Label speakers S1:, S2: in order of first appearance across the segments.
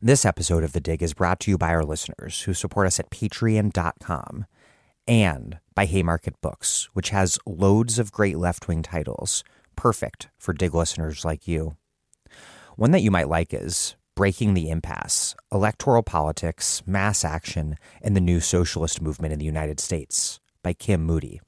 S1: This episode of The Dig is brought to you by our listeners who support us at patreon.com and by Haymarket Books, which has loads of great left wing titles, perfect for Dig listeners like you. One that you might like is Breaking the Impasse Electoral Politics, Mass Action, and the New Socialist Movement in the United States by Kim Moody.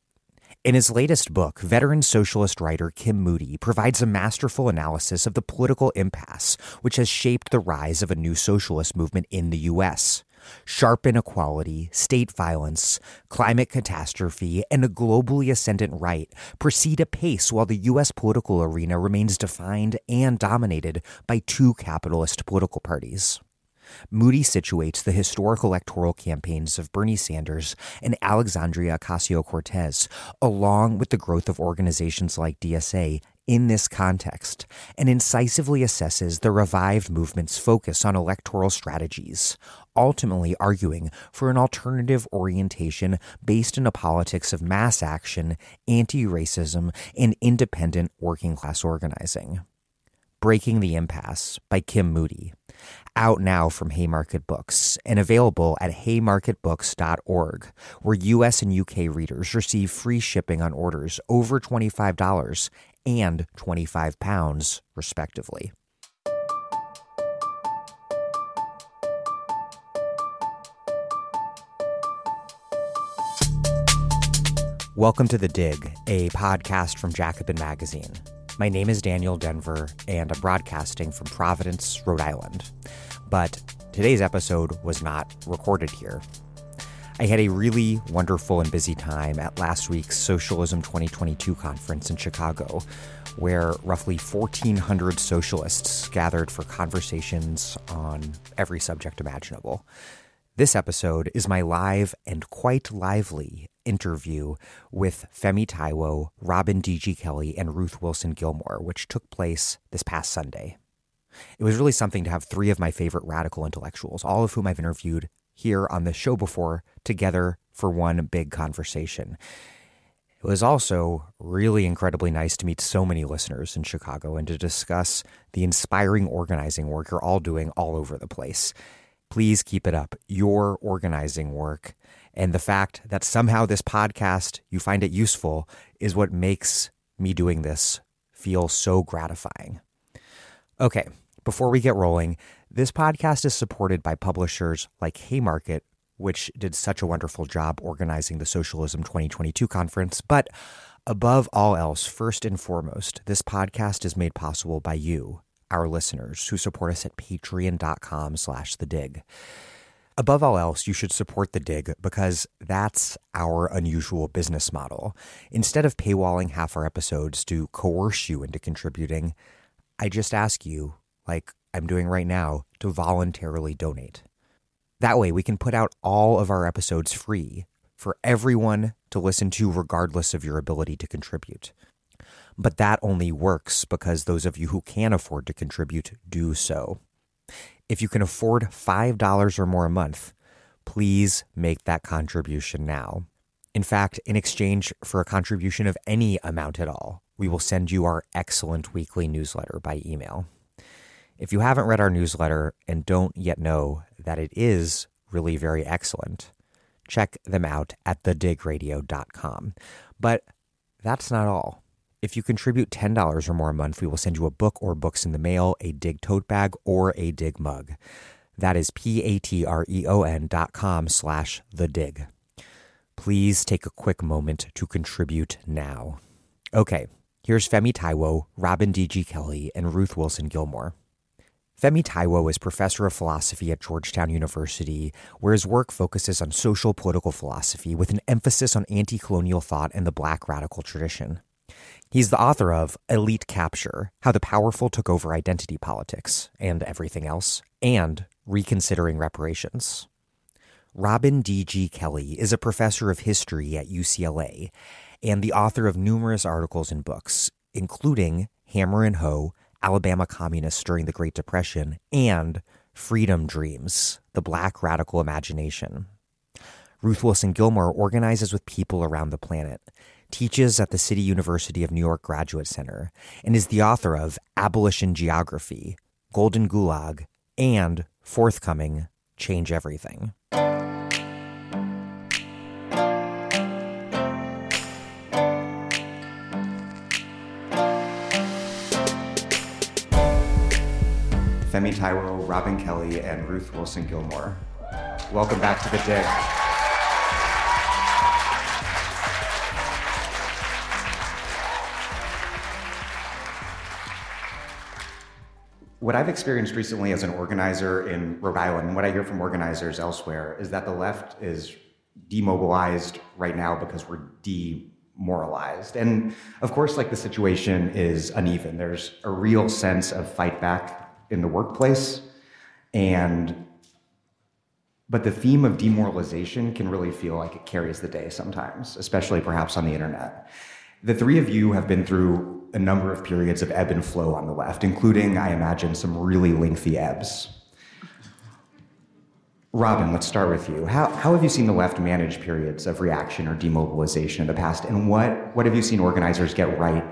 S1: In his latest book, veteran socialist writer Kim Moody provides a masterful analysis of the political impasse which has shaped the rise of a new socialist movement in the U.S. Sharp inequality, state violence, climate catastrophe, and a globally ascendant right proceed apace while the U.S. political arena remains defined and dominated by two capitalist political parties. Moody situates the historic electoral campaigns of Bernie Sanders and Alexandria Ocasio Cortez, along with the growth of organizations like DSA, in this context, and incisively assesses the revived movement's focus on electoral strategies, ultimately arguing for an alternative orientation based in a politics of mass action, anti racism, and independent working class organizing. Breaking the Impasse by Kim Moody out now from Haymarket Books and available at haymarketbooks.org, where US and UK readers receive free shipping on orders over $25 and 25 pounds, respectively. Welcome to The Dig, a podcast from Jacobin Magazine. My name is Daniel Denvir, and I'm broadcasting from Providence, Rhode Island. But today's episode was not recorded here. I had a really wonderful and busy time at last week's Socialism 2022 conference in Chicago, where roughly 1,400 socialists gathered for conversations on every subject imaginable. This episode is my live and quite lively interview with Femi Taiwo, Robin D.G. Kelley, and Ruth Wilson Gilmore, which took place this past Sunday. It was really something to have three of my favorite radical intellectuals, all of whom I've interviewed here on the show before, together for one big conversation. It was also really incredibly nice to meet so many listeners in Chicago and to discuss the inspiring organizing work you're all doing all over the place. Please keep it up. Your organizing work and the fact that somehow this podcast, you find it useful, is what makes me doing this feel so gratifying. Okay, before we get rolling, this podcast is supported by publishers like Haymarket, which did such a wonderful job organizing the Socialism 2022 conference. But above all else, first and foremost, this podcast is made possible by you, our listeners, who support us at patreon.com slash the dig. Above all else, you should support the dig because that's our unusual business model. Instead of paywalling half our episodes to coerce you into contributing, I just ask you, like I'm doing right now, to voluntarily donate. That way, we can put out all of our episodes free for everyone to listen to, regardless of your ability to contribute. But that only works because those of you who can afford to contribute do so. If you can afford $5 or more a month, please make that contribution now. In fact, in exchange for a contribution of any amount at all, we will send you our excellent weekly newsletter by email. If you haven't read our newsletter and don't yet know that it is really very excellent, check them out at thedigradio.com. But that's not all. If you contribute $10 or more a month, we will send you a book or books in the mail, a dig tote bag, or a dig mug. That is P-A-T-R-E-O-N dot com slash the dig. Please take a quick moment to contribute now. Okay, here's Femi Taiwo, Robin D.G. Kelley, and Ruth Wilson Gilmore. Femi Taiwo is professor of philosophy at Georgetown University, where his work focuses on social political philosophy with an emphasis on anti colonial thought and the black radical tradition. He's the author of Elite Capture How the Powerful Took Over Identity Politics and Everything Else, and Reconsidering Reparations. Robin D.G. Kelley is a professor of history at UCLA and the author of numerous articles and books, including Hammer and Hoe, Alabama Communists During the Great Depression, and Freedom Dreams, The Black Radical Imagination. Ruth Wilson Gilmore organizes with people around the planet teaches at the City University of New York Graduate Center, and is the author of Abolition Geography, Golden Gulag, and forthcoming Change Everything. Femi Taiwo, Robin Kelley, and Ruth Wilson Gilmore. Welcome back to the Dig. What I've experienced recently as an organizer in Rhode Island, and what I hear from organizers elsewhere, is that the left is demobilized right now because we're demoralized. And of course, like the situation is uneven. There's a real sense of fight back in the workplace and but the theme of demoralization can really feel like it carries the day sometimes especially perhaps on the internet the three of you have been through a number of periods of ebb and flow on the left including i imagine some really lengthy ebbs robin let's start with you how, how have you seen the left manage periods of reaction or demobilization in the past and what, what have you seen organizers get right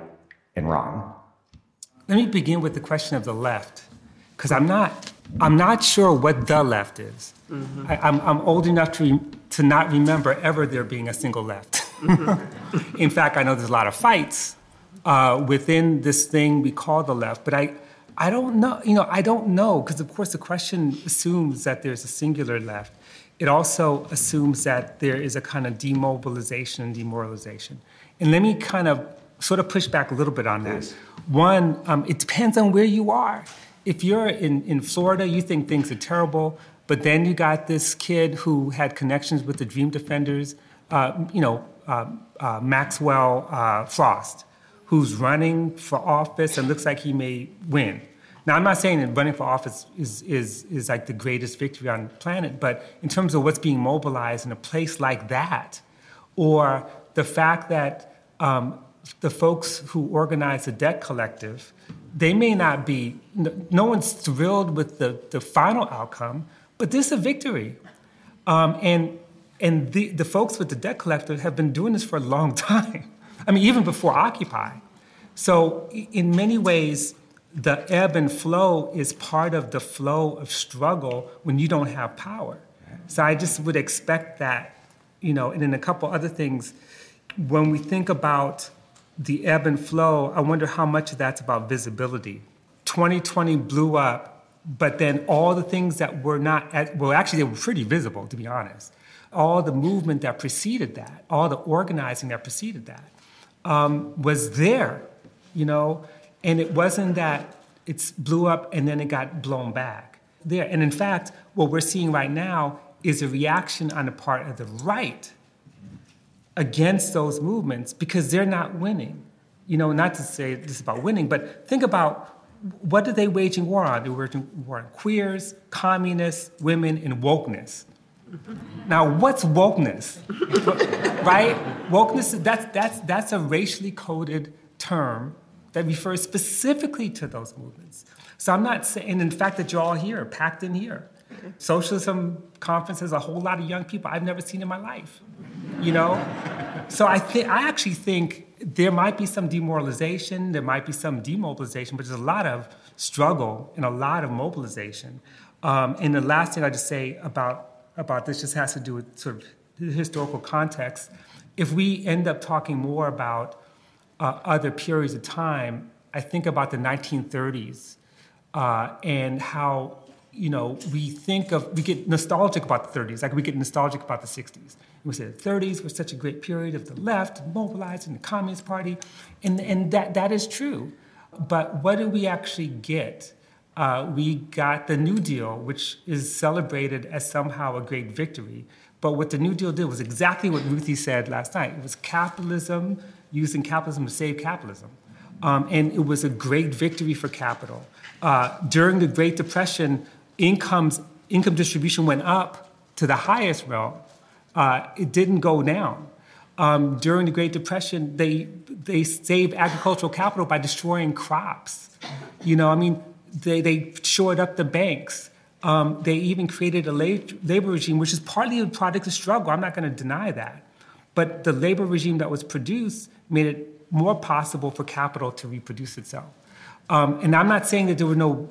S1: and wrong
S2: let me begin with the question of the left because I'm not I'm not sure what the left is. Mm-hmm. I, am I'm, I'm old enough to re, to not remember ever there being a single left. Mm-hmm. In fact, I know there's a lot of fights uh, within this thing we call the left, but I I don't know. You know, I don't know because of course the question assumes that there's a singular left. It also assumes that there is a kind of demobilization and demoralization. And let me kind of sort of push back a little bit on that. One, um, it depends on where you are if you're in, in Florida, you think things are terrible, but then you got this kid who had connections with the Dream Defenders, uh, you know, uh, uh, Maxwell uh, Frost, who's running for office and looks like he may win. Now, I'm not saying that running for office is, is, is like the greatest victory on the planet, but in terms of what's being mobilized in a place like that, or the fact that um, the folks who organize the debt collective they may not be, no one's thrilled with the, the final outcome, but this is a victory. Um, and and the, the folks with the debt collective have been doing this for a long time. I mean, even before Occupy. So, in many ways, the ebb and flow is part of the flow of struggle when you don't have power. So, I just would expect that, you know, and then a couple other things. When we think about the ebb and flow, I wonder how much of that's about visibility. 2020 blew up, but then all the things that were not, at, well, actually, they were pretty visible, to be honest. All the movement that preceded that, all the organizing that preceded that, um, was there, you know, and it wasn't that it blew up and then it got blown back. There. And in fact, what we're seeing right now is a reaction on the part of the right against those movements because they're not winning. You know, not to say this is about winning, but think about what are they waging war on? They're waging war on queers, communists, women, and wokeness. Now, what's wokeness? right? Wokeness, that's, that's, that's a racially coded term that refers specifically to those movements. So I'm not saying, in fact, that you're all here, packed in here. Socialism conference has a whole lot of young people I've never seen in my life you know? So I think I actually think there might be some demoralization, there might be some demobilization, but there's a lot of struggle and a lot of mobilization. Um, and the last thing I just say about about this just has to do with sort of historical context. If we end up talking more about uh, other periods of time, I think about the 1930s uh, and how you know we think of we get nostalgic about the 30s, like we get nostalgic about the 60s. We say the 30s were such a great period of the left mobilizing the Communist Party, and, and that, that is true. But what do we actually get? Uh, we got the New Deal, which is celebrated as somehow a great victory. But what the New Deal did was exactly what Ruthie said last night. It was capitalism, using capitalism to save capitalism. Um, and it was a great victory for capital. Uh, during the Great Depression, incomes, income distribution went up to the highest realm, uh, it didn't go down. Um, during the Great Depression, they they saved agricultural capital by destroying crops. You know, I mean, they they shored up the banks. Um, they even created a labor regime, which is partly a product of struggle. I'm not going to deny that, but the labor regime that was produced made it more possible for capital to reproduce itself. Um, and I'm not saying that there were no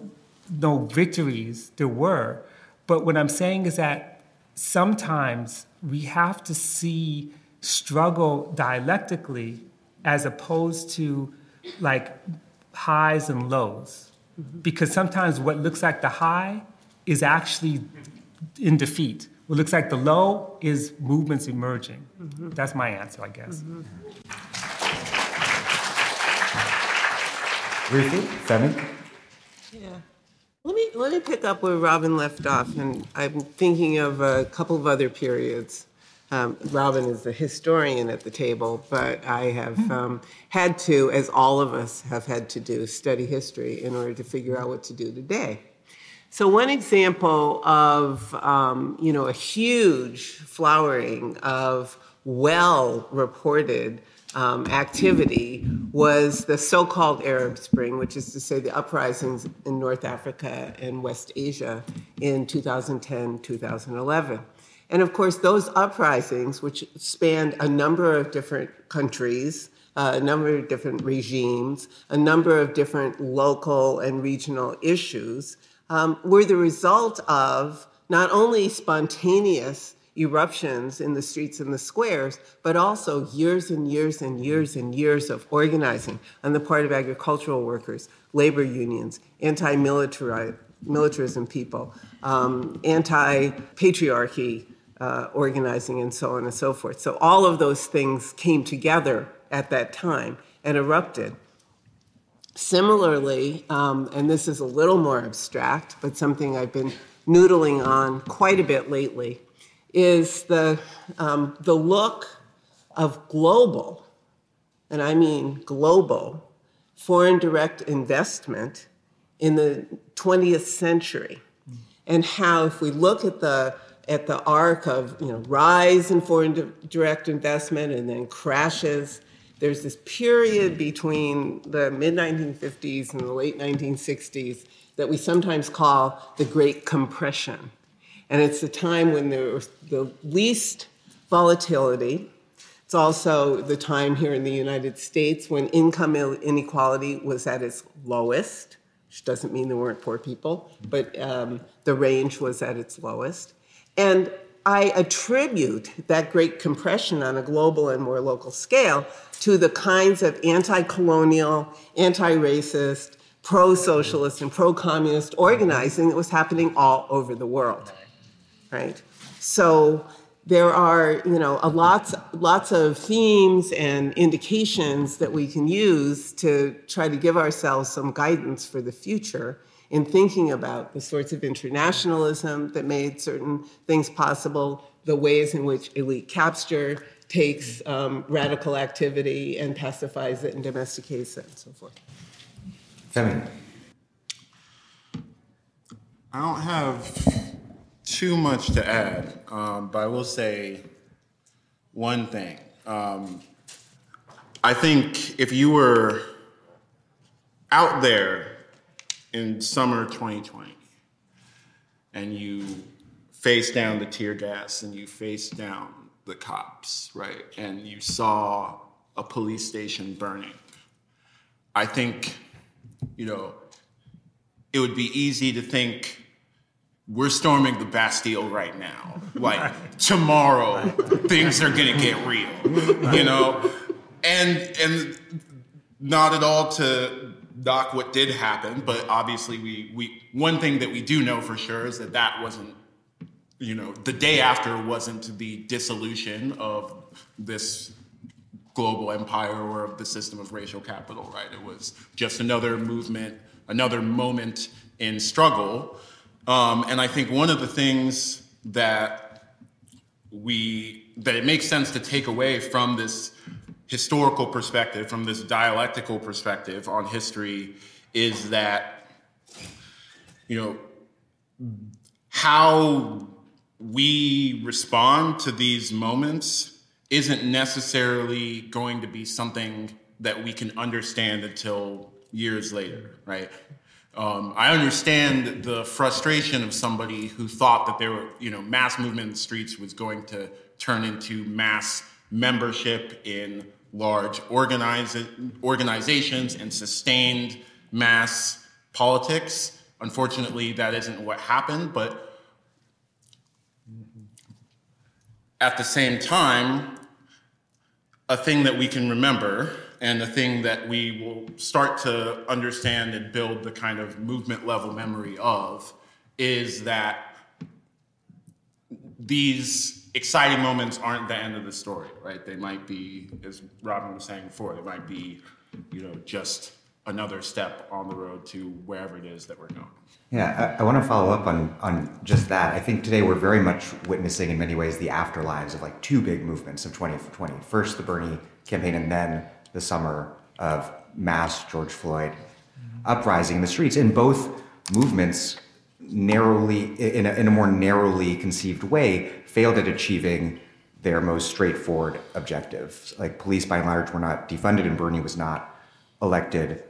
S2: no victories. There were. But what I'm saying is that sometimes we have to see struggle dialectically as opposed to like highs and lows. Mm-hmm. Because sometimes what looks like the high is actually in defeat. What looks like the low is movements emerging. Mm-hmm. That's my answer, I guess. Mm-hmm.
S1: Ruthie, Femi?
S3: Yeah. Let me, let me pick up where Robin left off, and I'm thinking of a couple of other periods. Um, Robin is the historian at the table, but I have um, had to, as all of us have had to do, study history in order to figure out what to do today. So one example of um, you know a huge flowering of well-reported um, activity was the so-called Arab Spring, which is to say the uprisings in North Africa and West Asia in 2010, 2011. And of course, those uprisings, which spanned a number of different countries, uh, a number of different regimes, a number of different local and regional issues, um, were the result of not only spontaneous eruptions in the streets and the squares, but also years and years and years and years of organizing on the part of agricultural workers, labor unions, anti militarism people, um, anti patriarchy uh, organizing, and so on and so forth. So all of those things came together at that time and erupted. Similarly, um, and this is a little more abstract, but something I've been noodling on quite a bit lately, is the, um, the look of global, and I mean global, foreign direct investment in the 20th century. And how, if we look at the at the arc of you know rise in foreign direct investment and then crashes there's this period between the mid 1950s and the late 1960s that we sometimes call the Great Compression. And it's the time when there was the least volatility. It's also the time here in the United States when income inequality was at its lowest, which doesn't mean there weren't poor people, but um, the range was at its lowest. And I attribute that great compression on a global and more local scale to the kinds of anti colonial, anti racist, pro socialist, and pro communist organizing that was happening all over the world. Right? So there are, you know, lots, lots of themes and indications that we can use to try to give ourselves some guidance for the future in thinking about the sorts of internationalism that made certain things possible, the ways in which elite capture takes um, radical activity and pacifies it and domesticates it and so forth.
S1: Femi.
S4: I don't have too much to add, um, but I will say one thing. Um, I think if you were out there in summer 2020 and you face down the tear gas and you face down the cops, right? And you saw a police station burning. I think, you know, it would be easy to think we're storming the Bastille right now. Like tomorrow, things are gonna get real, you know? And and not at all to knock what did happen, but obviously we we one thing that we do know for sure is that that wasn't you know the day after wasn't the dissolution of this global empire or of the system of racial capital, right? It was just another movement, another moment in struggle. Um, and I think one of the things that we that it makes sense to take away from this historical perspective, from this dialectical perspective on history, is that, you know, how we respond to these moments isn't necessarily going to be something that we can understand until years later, right? Um, I understand the frustration of somebody who thought that there were, you know, mass movement in the streets was going to turn into mass membership in large organizations and sustained mass politics. unfortunately, that isn't what happened, but at the same time, a thing that we can remember and the thing that we will start to understand and build the kind of movement level memory of is that these exciting moments aren't the end of the story, right? They might be, as Robin was saying before, they might be, you know, just another step on the road to wherever it is that we're going.
S1: Yeah, I, I want to follow up on on just that. I think today we're very much witnessing, in many ways, the afterlives of like two big movements of 2020. First, the Bernie campaign, and then the summer of mass George Floyd uprising in the streets. In both movements, narrowly, in a, in a more narrowly conceived way, failed at achieving their most straightforward objectives. Like police, by and large, were not defunded, and Bernie was not elected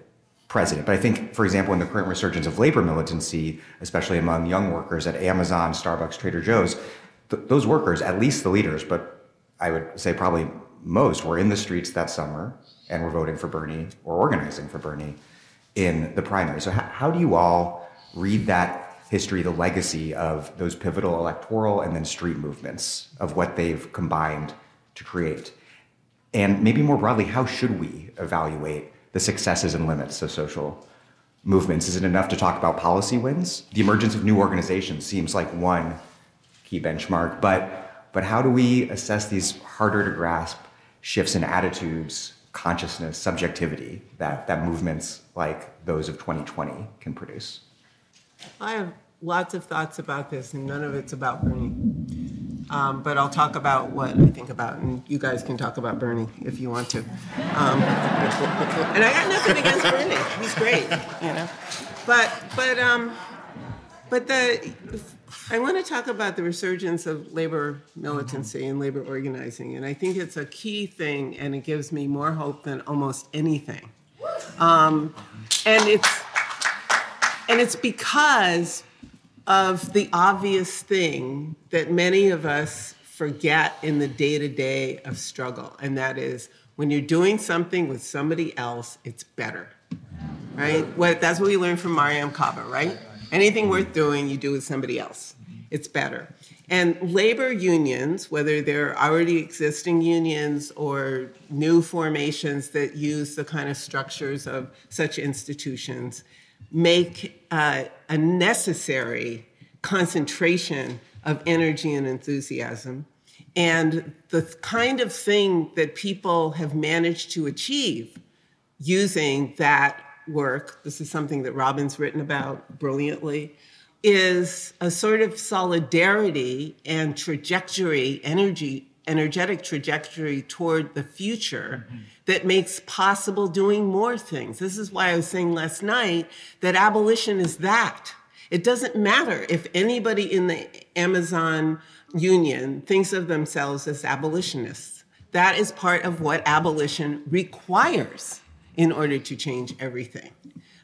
S1: president. But I think, for example, in the current resurgence of labor militancy, especially among young workers at Amazon, Starbucks, Trader Joe's, th- those workers, at least the leaders, but I would say probably most, were in the streets that summer and were voting for Bernie or organizing for Bernie in the primary. So, how, how do you all read that history, the legacy of those pivotal electoral and then street movements, of what they've combined to create? And maybe more broadly, how should we evaluate the successes and limits of social movements? Is it enough to talk about policy wins? The emergence of new organizations seems like one key benchmark, but, but how do we assess these harder to grasp shifts in attitudes, consciousness, subjectivity that, that movements like those of 2020 can produce?
S3: I have lots of thoughts about this, and none of it's about Bernie. Um, but I'll talk about what I think about, and you guys can talk about Bernie if you want to. Um, and I got nothing against Bernie; he's great, you know. But but um, but the I want to talk about the resurgence of labor militancy and labor organizing, and I think it's a key thing, and it gives me more hope than almost anything. Um, and it's and it's because of the obvious thing that many of us forget in the day to day of struggle, and that is when you're doing something with somebody else, it's better. Right? What, that's what we learned from Mariame Kaba, right? Anything worth doing, you do with somebody else. It's better. And labor unions, whether they're already existing unions or new formations that use the kind of structures of such institutions, make uh, a necessary concentration of energy and enthusiasm. And the kind of thing that people have managed to achieve using that work, this is something that Robin's written about brilliantly, is a sort of solidarity and trajectory, energy, energetic trajectory toward the future mm-hmm. that makes possible doing more things. This is why I was saying last night that abolition is that. It doesn't matter if anybody in the Amazon union thinks of themselves as abolitionists. That is part of what abolition requires in order to change everything.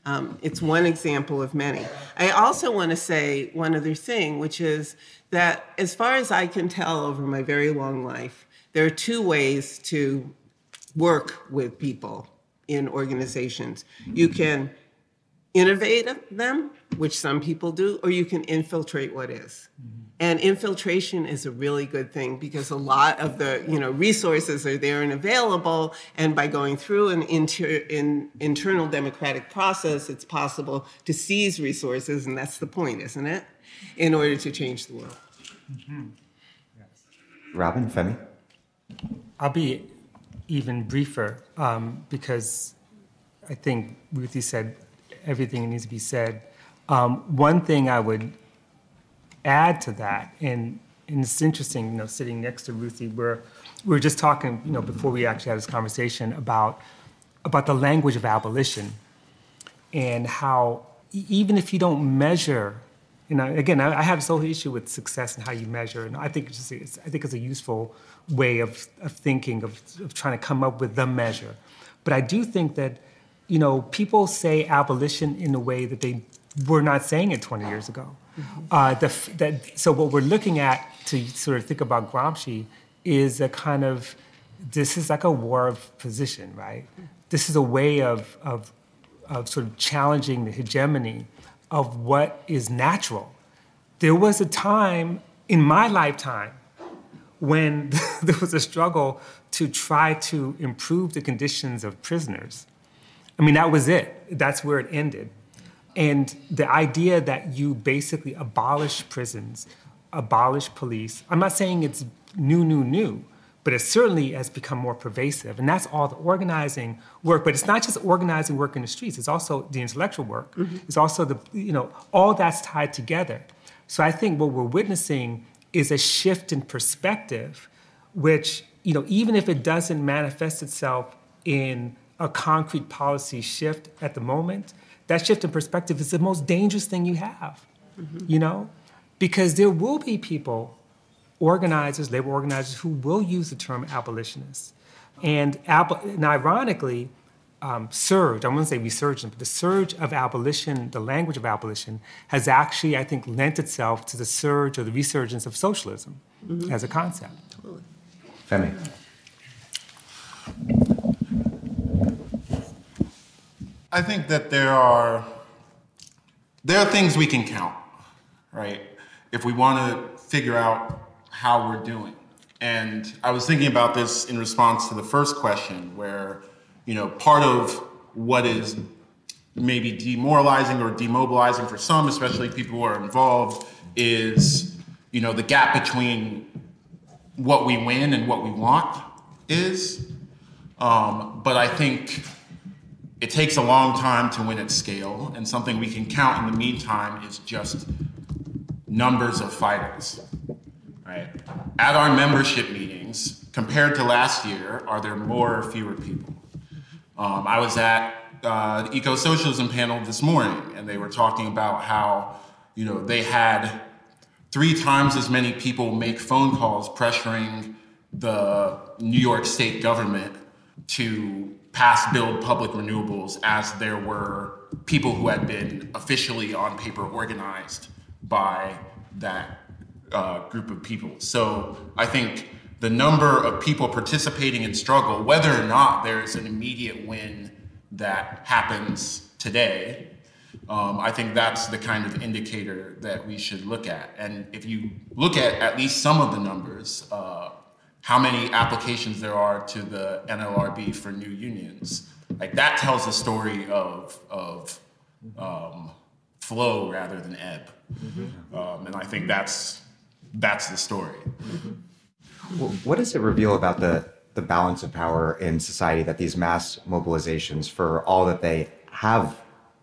S3: Um, it's one example of many. I also want to say one other thing, which is that as far as I can tell over my very long life, there are two ways to work with people in organizations. You can innovate them, which some people do, or you can infiltrate what is. Mm-hmm. And infiltration is a really good thing because a lot of the you know resources are there and available, and by going through an inter, in, internal democratic process, it's possible to seize resources, and that's the point, isn't it? In order to change the world. Mm-hmm.
S1: Yes. Robin, Femi.
S2: I'll be even briefer um, because I think Ruthie said everything needs to be said. Um, one thing I would add to that, and, and it's interesting, you know, sitting next to Ruthie, we're, we were just talking, you know, before we actually had this conversation about, about the language of abolition and how even if you don't measure, you know, again, I, I have this whole issue with success and how you measure, and I think it's just, it's, I think it's a useful way of, of thinking, of, of trying to come up with the measure. But I do think that you know, people say abolition in a way that they were not saying it 20 years ago. Mm-hmm. Uh, the, that, so what we're looking at to sort of think about Gramsci is a kind of, this is like a war of position, right? This is a way of, of, of sort of challenging the hegemony of what is natural. There was a time in my lifetime when there was a struggle to try to improve the conditions of prisoners. I mean, that was it. That's where it ended. And the idea that you basically abolish prisons, abolish police, I'm not saying it's new, new, new, but it certainly has become more pervasive. And that's all the organizing work. But it's not just organizing work in the streets, it's also the intellectual work. Mm-hmm. It's also the, you know, all that's tied together. So I think what we're witnessing is a shift in perspective, which, you know, even if it doesn't manifest itself in a concrete policy shift at the moment, that shift in perspective is the most dangerous thing you have, mm-hmm. you know? Because there will be people, organizers, labor organizers, who will use the term abolitionist. And, ab- and ironically, um, surge, I wouldn't say resurgence, but the surge of abolition, the language of abolition, has actually, I think, lent itself to the surge or the resurgence of socialism mm-hmm. as a concept. Totally.
S1: Femi.
S4: I think that there are there are things we can count, right? If we want to figure out how we're doing. And I was thinking about this in response to the first question where, you know, part of what is maybe demoralizing or demobilizing for some, especially people who are involved, is, you know, the gap between what we win and what we want is. Um, but I think it takes a long time to win at scale, and something we can count in the meantime is just numbers of fighters. Right? At our membership meetings, compared to last year, are there more or fewer people? Um, I was at uh, the eco-socialism panel this morning, and they were talking about how you know they had three times as many people make phone calls pressuring the New York State government to pass build public renewables as there were people who had been officially on paper organized by that uh, group of people. So I think the number of people participating in struggle, whether or not there's an immediate win that happens today, um, I think that's the kind of indicator that we should look at. And if you look at at least some of the numbers, uh, how many applications there are to the NLRB for new unions. Like that tells a story of of um, flow rather than ebb, mm-hmm. um, and I think that's that's the story.
S1: Well, what does it reveal about the the balance of power in society that these mass mobilizations, for all that they have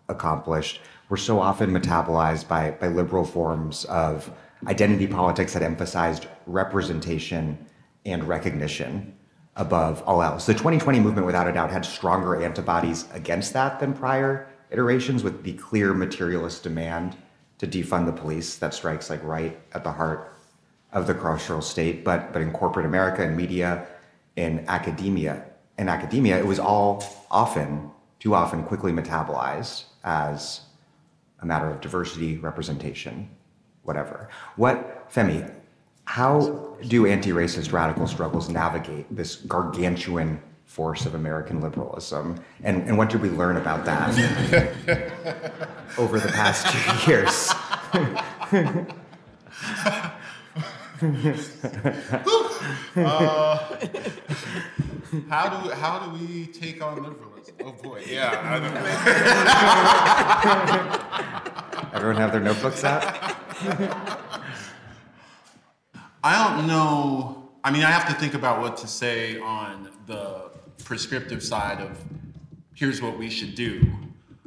S1: accomplished, were so often metabolized by by liberal forms of identity politics that emphasized representation and recognition above all else. The 2020 movement, without a doubt, had stronger antibodies against that than prior iterations, with the clear materialist demand to defund the police that strikes like right at the heart of the carceral state. But but in corporate America and media, in academia, in academia, it was all often, too often, quickly metabolized as a matter of diversity, representation, whatever. What Femi, how do anti racist radical struggles navigate this gargantuan force of American liberalism? And, and what did we learn about that over the past two years?
S4: uh, how do how do we take on liberalism? Oh boy, yeah.
S1: Everyone have their notebooks out.
S4: I don't know. I mean, I have to think about what to say on the prescriptive side of here's what we should do.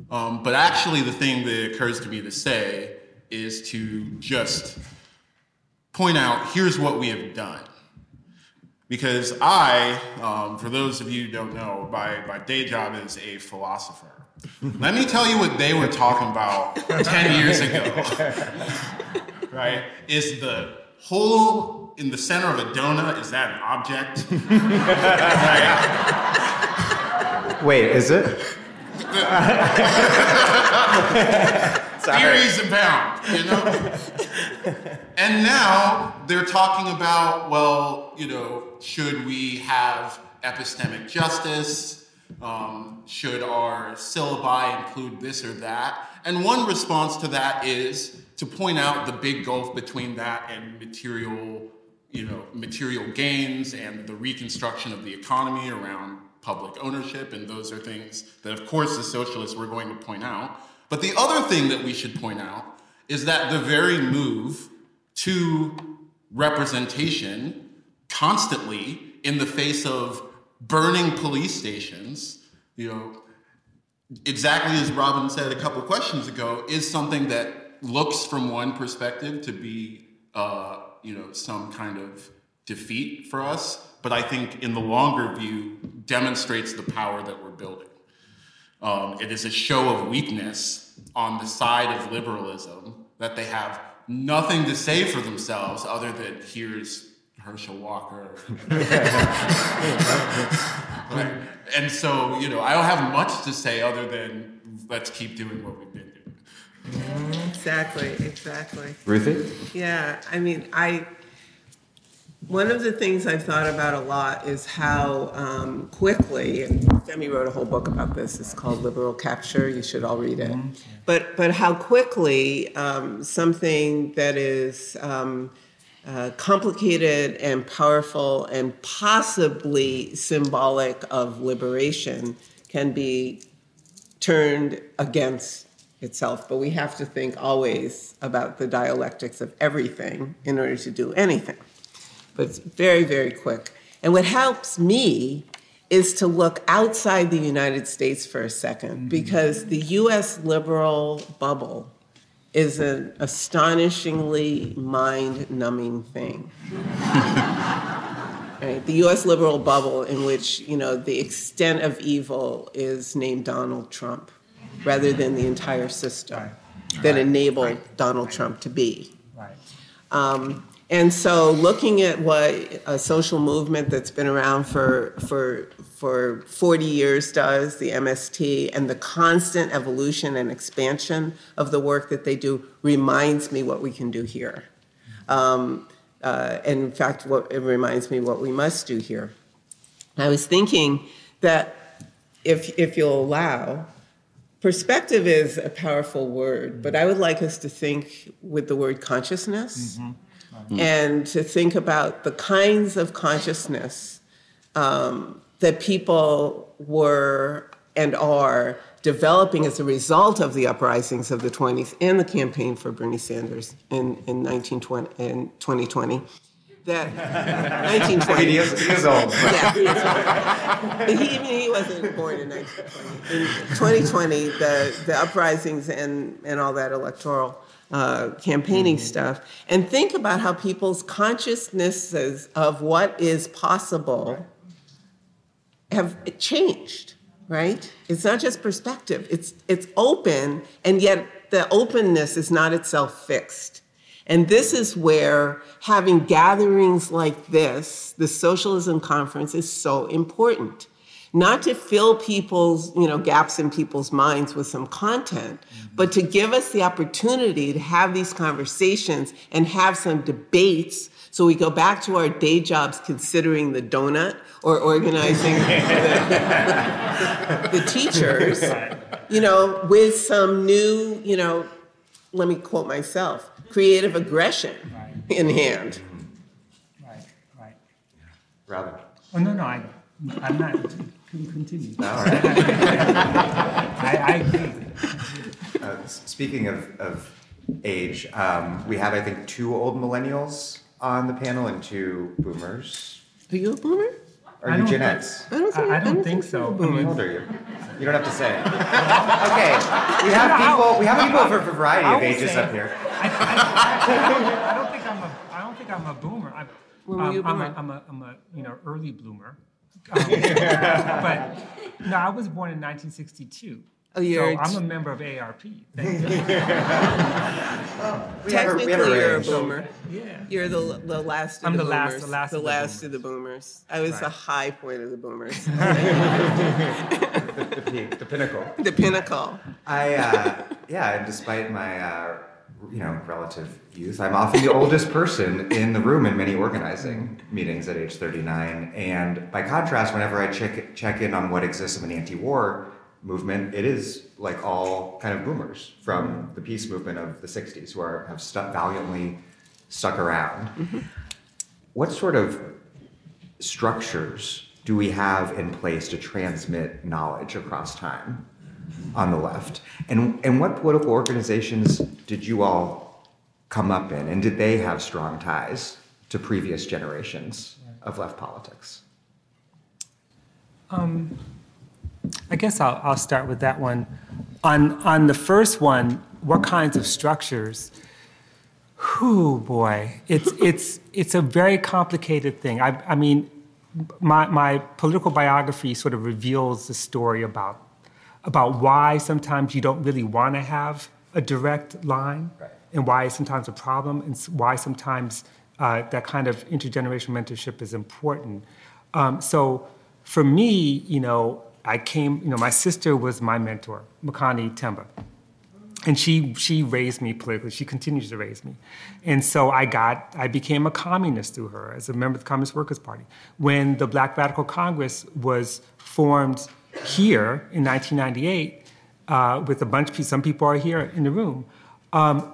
S4: Um, but actually, the thing that occurs to me to say is to just point out here's what we have done. Because I, um, for those of you who don't know, my, my day job is a philosopher. Let me tell you what they were talking about 10 years ago. right? Is the hole in the center of a donut, is that an object?
S1: Wait, is it?
S4: Theories abound, you know? and now they're talking about, well, you know, should we have epistemic justice? Um, should our syllabi include this or that? And one response to that is to point out the big gulf between that and material, you know, material gains and the reconstruction of the economy around public ownership. And those are things that, of course, the socialists were going to point out. But the other thing that we should point out is that the very move to representation constantly in the face of burning police stations, you know, exactly as Robin said a couple questions ago, is something that looks from one perspective to be, uh, you know, some kind of defeat for us, but I think in the longer view demonstrates the power that we're building. Um, it is a show of weakness on the side of liberalism that they have nothing to say for themselves other than here's Herschel Walker. and so, you know, I don't have much to say other than let's keep doing what we've been doing.
S3: Exactly, exactly.
S1: Ruthie?
S3: Yeah, I mean, I one of the things I've thought about a lot is how um, quickly, and Femi wrote a whole book about this. It's called Liberal Capture. You should all read it. But but how quickly um, something that is um, uh, complicated and powerful and possibly symbolic of liberation can be turned against itself. But we have to think always about the dialectics of everything in order to do anything but it's very, very quick. And what helps me is to look outside the United States for a 2nd because the US liberal bubble is an astonishingly mind numbing thing. right? The US liberal bubble, in which you know, the extent of evil is named Donald Trump rather than the entire system that enabled Donald Trump to be.
S2: Right.
S3: Um, and so, looking at what a social movement that's been around for for for 40 years does, the MST, and the constant evolution and expansion of the work that they do reminds me what we can do here. Um, uh, and in fact, what it reminds me what we must do here. I was thinking that if if you'll allow, perspective is a powerful word, but I would like us to think with the word consciousness. Mm-hmm and to think about the kinds of consciousness um, that people were and are developing as a result of the uprisings of the 20s and the campaign for Bernie Sanders in, in, 1920, in 2020. That 1920.
S1: he, is, he is old.
S3: Yeah, he is old. he, he wasn't born in 1920. In 2020, the, the uprisings and, and all that electoral uh, campaigning mm-hmm. stuff, and think about how people's consciousnesses of what is possible have changed. Right? It's not just perspective; it's it's open, and yet the openness is not itself fixed. And this is where having gatherings like this, the socialism conference, is so important not to fill people's, you know, gaps in people's minds with some content, mm-hmm. but to give us the opportunity to have these conversations and have some debates so we go back to our day jobs considering the donut or organizing the, the, the, teachers, you know, with some new, you know, let me quote myself, creative aggression right. in hand.
S2: Right, right.
S1: Robin.
S2: Oh, no, no, I, I'm not can continue.
S1: All right.
S2: I, I agree.
S1: Uh, speaking of, of age, um, we have, I think, two old millennials on the panel and two boomers.
S3: Are you a boomer?
S1: Are you Gen X?
S3: I don't think,
S2: I, I don't think so.
S1: How old are you? You don't have to say. okay, we have people. We have people for a variety of ages
S2: say,
S1: up here.
S2: I, I, I, don't think I'm a. I don't think I'm a boomer. I'm,
S3: when were you
S2: um,
S3: born?
S2: I'm a, I'm a, I'm a you know early bloomer. Um, but no, I was born in 1962.
S3: Oh, you're
S2: so I'm a member of AARP. Thank you.
S3: Technically, you're a boomer.
S2: Yeah.
S3: You're the the last of
S2: I'm
S3: the,
S2: the last-
S3: boomers.
S2: the last
S3: the
S2: of the
S3: last
S2: boomers.
S3: of the boomers. I was
S2: Right.
S3: the high point of the boomers.
S1: the, the peak, the pinnacle.
S3: the pinnacle.
S1: I, uh, yeah, and despite my, uh, you know, relative youth, I'm often the oldest person in the room in many organizing meetings at age 39. And by contrast, whenever I check check in on what exists of an anti-war movement, it is like all kind of boomers from the peace movement of the 60s who are, have stuck valiantly stuck around. Mm-hmm. What sort of structures do we have in place to transmit knowledge across time on the left? And, and what political organizations did you all come up in? And did they have strong ties to previous generations of left politics?
S2: Um, I guess I'll, I'll start with that one. On, on the first one, what kinds of structures? Whew, boy, it's, it's, it's a very complicated thing. I, I mean, my, my political biography sort of reveals the story about, about why sometimes you don't really want to have a direct line, right. and why it's sometimes a problem, and why sometimes uh, that kind of intergenerational mentorship is important. Um, so for me, you know, I came, you know, my sister was my mentor, Makani Themba. And she, she raised me politically. She continues to raise me. And so I got, I became a communist through her as a member of the Communist Workers Party. When the Black Radical Congress was formed here in 1998, uh, with a bunch of people, some people are here in the room. Um,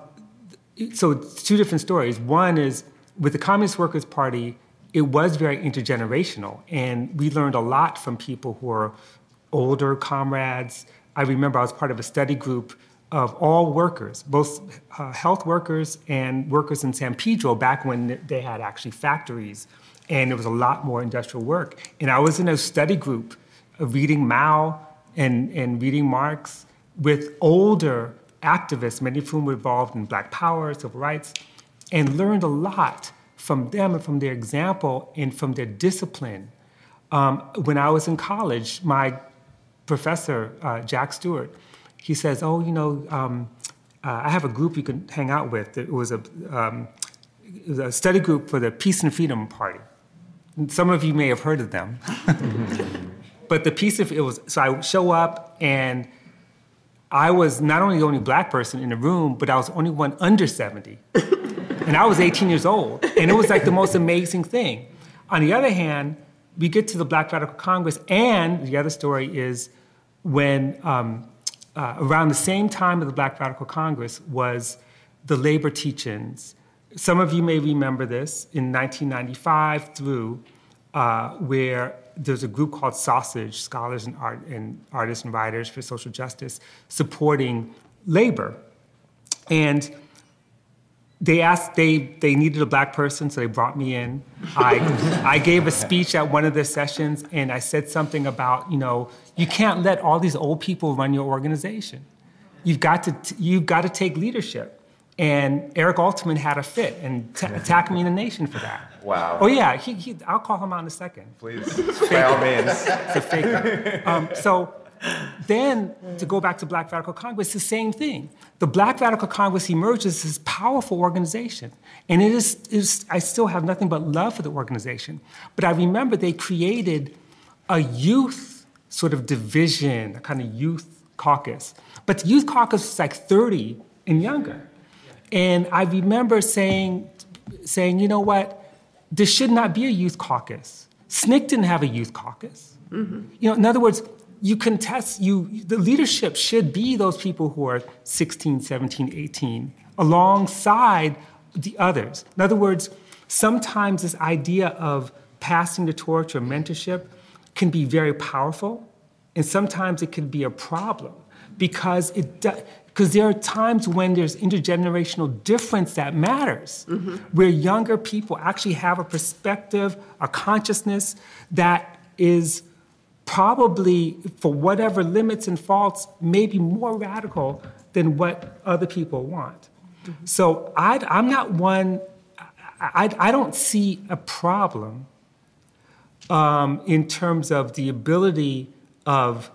S2: so two different stories. One is with the Communist Workers Party, it was very intergenerational, and we learned a lot from people who are older comrades. I remember I was part of a study group of all workers, both uh, health workers and workers in San Pedro back when they had actually factories and there was a lot more industrial work. And I was in a study group reading Mao and, and reading Marx with older activists, many of whom were involved in Black Power, civil rights, and learned a lot from them and from their example and from their discipline. Um, when I was in college, my professor, uh, Jack Stewart, he says, Oh, you know, um, uh, I have a group you can hang out with. It was a, um, a study group for the Peace and Freedom Party. Some of you may have heard of them. but the piece of it was, so I show up and I was not only the only black person in the room, but I was the only one under 70. and I was 18 years old. And it was like the most amazing thing. On the other hand, we get to the Black Radical Congress, and the other story is when um, uh, around the same time of the Black Radical Congress was the labor teach-ins. Some of you may remember this in 1995 through, uh, where there's a group called Sausage, Scholars and, Art, and Artists and Writers for Social Justice, supporting labor. And they asked they they needed a black person so they brought me in. I i gave a speech at one of the sessions and i said something about you know you can't let all these old people run your organization. You've got to you've got to take leadership and Eric Alterman had a fit and t- attacked me in the nation for that
S1: wow
S2: oh yeah he, he, i'll call him out in a second
S1: please by all means
S2: it's a fake um, so then, to go back to Black Radical Congress, the same thing. The Black Radical Congress emerges as this powerful organization. And it is, it is, I still have nothing but love for the organization. But I remember they created a youth sort of division, a kind of youth caucus. But the youth caucus was like 30 and younger. And I remember saying, saying, you know what? this should not be a youth caucus. SNCC didn't have a youth caucus. Mm-hmm. You know, in other words, you contest you the leadership should be those people who are 16 17 18 alongside the others in other words sometimes this idea of passing the torch or mentorship can be very powerful and sometimes it can be a problem because it because there are times when there's intergenerational difference that matters mm-hmm. where younger people actually have a perspective a consciousness that is probably, for whatever limits and faults, may be more radical than what other people want. Mm-hmm. So I, am not one, I, I, don't see a problem um, in terms of the ability of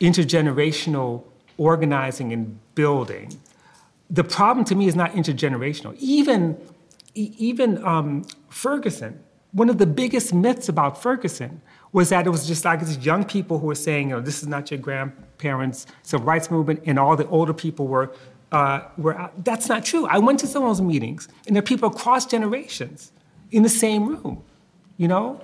S2: intergenerational organizing and building. The problem to me is not intergenerational. Even, even um, Ferguson, one of the biggest myths about Ferguson was that it was just like these young people who were saying, you know, this is not your grandparents' civil rights movement, and all the older people were, uh, were out. That's not true. I went to some of those meetings, and there are people across generations in the same room, you know?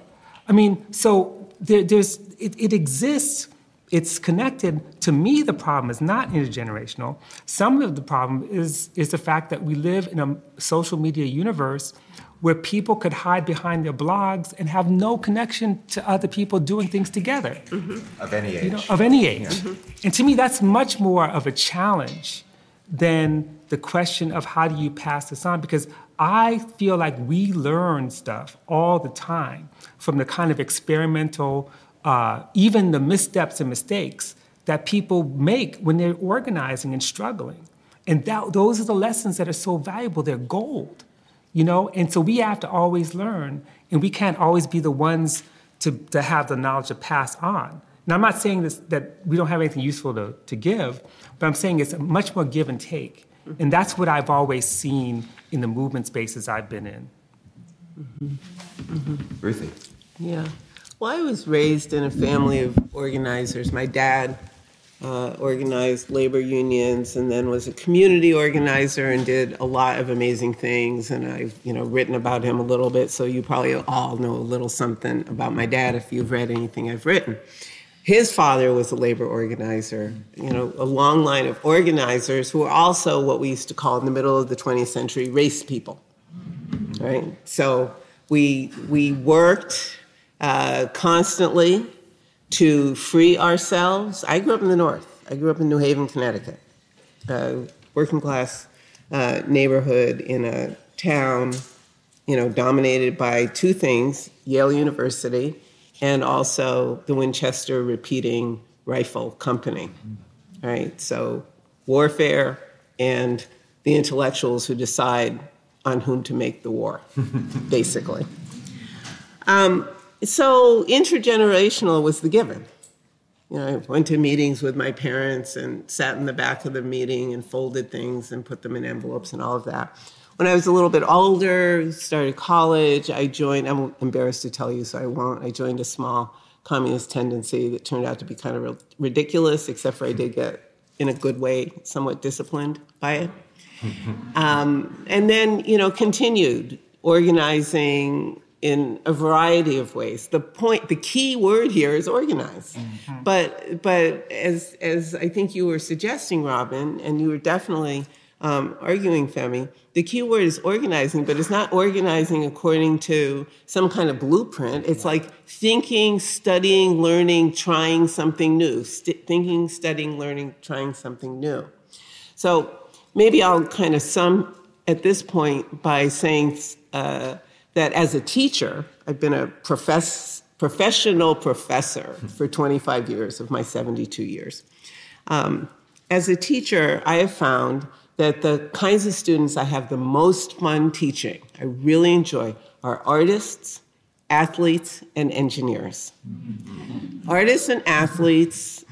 S2: I mean, so there, there's, it, it exists, it's connected. To me, the problem is not intergenerational. Some of the problem is, is the fact that we live in a social media universe where people could hide behind their blogs and have no connection to other people doing things together.
S1: Mm-hmm. Of any age. You know,
S2: of any age. Mm-hmm. And to me, that's much more of a challenge than the question of how do you pass this on because I feel like we learn stuff all the time from the kind of experimental, uh, even the missteps and mistakes that people make when they're organizing and struggling. And that, those are the lessons that are so valuable. They're gold, you know? And so we have to always learn, and we can't always be the ones to, to have the knowledge to pass on. Now, I'm not saying this, that we don't have anything useful to, to give, but I'm saying it's much more give and take. And that's what I've always seen in the movement spaces I've been in.
S1: Mm-hmm. Mm-hmm. Ruthie.
S3: Yeah. Well, I was raised in a family of organizers. My dad uh, organized labor unions and then was a community organizer and did a lot of amazing things. And I've, you know, written about him a little bit, so you probably all know a little something about my dad if you've read anything I've written. His father was a labor organizer, you know, a long line of organizers who were also what we used to call in the middle of the 20th century race people, right? So we, we worked uh, constantly to free ourselves. I grew up in the North. I grew up in New Haven, Connecticut, a working class uh, neighborhood in a town, you know, dominated by two things: Yale University and also the Winchester Repeating Rifle Company. Right? So, warfare and the intellectuals who decide on whom to make the war, basically. Um, so, intergenerational was the given. You know, I went to meetings with my parents and sat in the back of the meeting and folded things and put them in envelopes and all of that. When I was a little bit older, started college, I joined, I'm embarrassed to tell you, so I won't. I joined a small communist tendency that turned out to be kind of ridiculous, except for I did get, in a good way, somewhat disciplined by it. Um, and then, you know, continued organizing in a variety of ways. The point, the key word here is organize. Mm-hmm. But, but as, as I think you were suggesting, Robin, and you were definitely um, arguing Femi, the key word is organizing, but it's not organizing according to some kind of blueprint. It's like thinking, studying, learning, trying something new. St- thinking, studying, learning, trying something new. So maybe I'll kind of sum at this point by saying uh, that as a teacher, I've been a profess- professional professor hmm. for 25 years of my 72 years. Um, as a teacher, I have found that the kinds of students I have the most fun teaching, I really enjoy, are artists, athletes, and engineers. Mm-hmm. Artists and athletes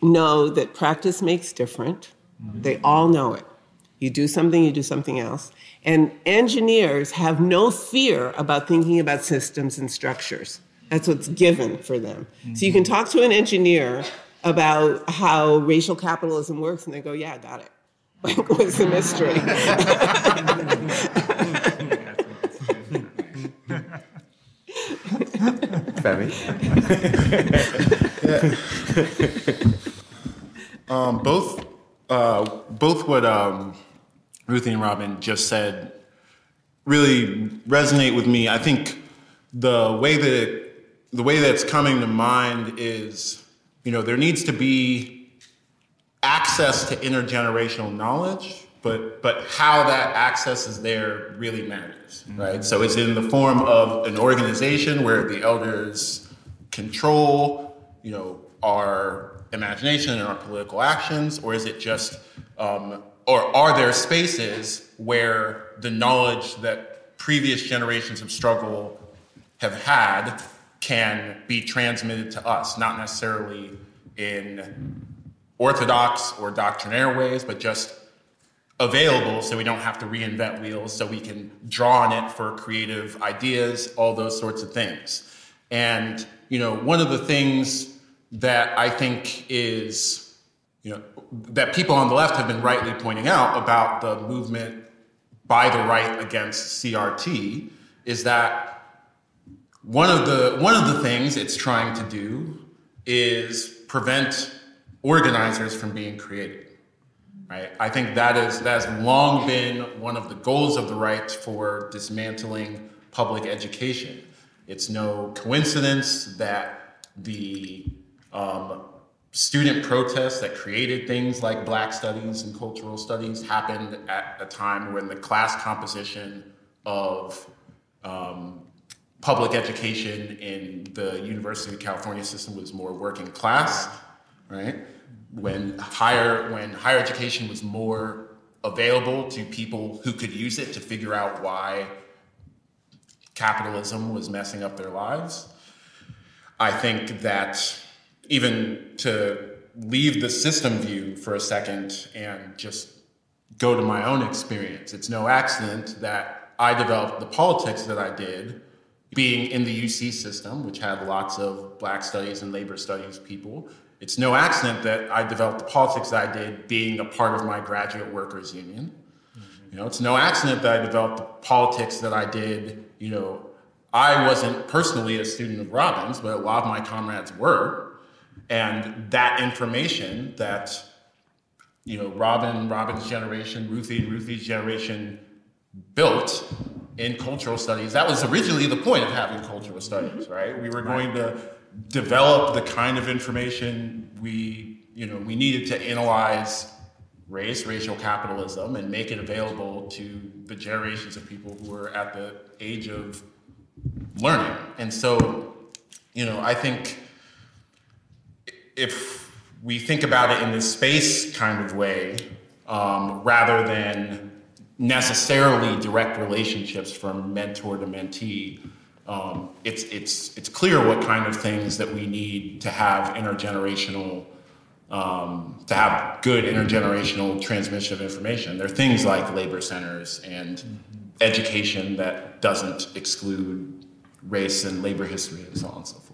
S3: know that practice makes different. Mm-hmm. They all know it. You do something, you do something else. And engineers have no fear about thinking about systems and structures. That's what's given for them. So you can talk to an engineer about how racial capitalism works, and they go, Yeah, I got it. was the mystery.
S1: Femi?
S4: um, both, uh, both what um, Ruthie and Robin just said really resonate with me. I think the way that the way that's coming to mind is, you know, there needs to be access to intergenerational knowledge, but but how that access is there really matters, right? So it's in the form of an organization where the elders control, you know, our imagination and our political actions, or is it just, um, or are there spaces where the knowledge that previous generations of struggle have had can be transmitted to us, not necessarily in orthodox or doctrinaire ways, but just available so we don't have to reinvent wheels, so we can draw on it for creative ideas, all those sorts of things. And, you know, one of the things that I think is, you know, that people on the left have been rightly pointing out about the movement by the right against CRT is that one of the one of the things it's trying to do is prevent organizers from being created. Right? I think that is that has long been one of the goals of the right for dismantling public education. It's no coincidence that the um, student protests that created things like Black Studies and Cultural Studies happened at a time when the class composition of um, public education in the University of California system was more working class, right? When higher when higher education was more available to people who could use it to figure out why capitalism was messing up their lives. I think that even to leave the system view for a second and just go to my own experience, it's no accident that I developed the politics that I did being in the UC system, which had lots of black studies and labor studies people. It's no accident that I developed the politics that I did being a part of my graduate workers union. You know, it's no accident that I developed the politics that I did. You know, I wasn't personally a student of Robin's, but a lot of my comrades were. And that information that, you know, Robin, Robin's generation, Ruthie, Ruthie's generation built in cultural studies, that was originally the point of having cultural studies, mm-hmm. right? We were going to develop the kind of information we, you know, we needed to analyze race, racial capitalism, and make it available to the generations of people who were at the age of learning. And so, you know, I think if we think about it in this space kind of way, um, rather than necessarily direct relationships from mentor to mentee, um, it's, it's, it's clear what kind of things that we need to have intergenerational um, to have good intergenerational transmission of information. There are things like labor centers and education that doesn't exclude race and labor history and so on and so forth.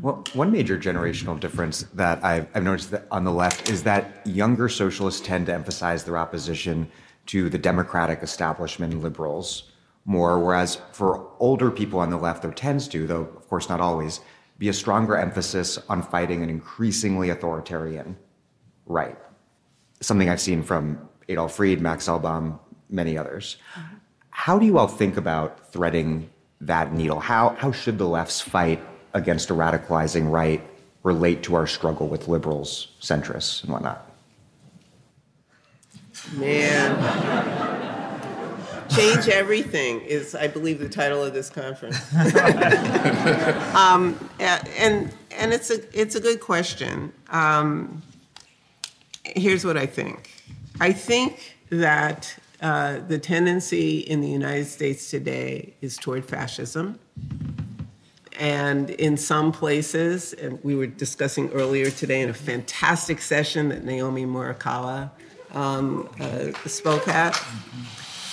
S1: Well, one major generational difference that I've, I've noticed on the left is that younger socialists tend to emphasize their opposition to the democratic establishment and liberals more, whereas for older people on the left, there tends to, though of course not always, be a stronger emphasis on fighting an increasingly authoritarian right. Something I've seen from Adolph Reed, Max Elbaum, many others. Mm-hmm. How do you all think about threading that needle? How, how should the left's fight against a radicalizing right relate to our struggle with liberals, centrists, and whatnot?
S3: Man. Change Everything is, I believe, the title of this conference. um, and and it's a it's a good question. Um, here's what I think. I think that uh, the tendency in the United States today is toward fascism. And in some places, and we were discussing earlier today in a fantastic session that Naomi Murakawa um, uh, spoke at.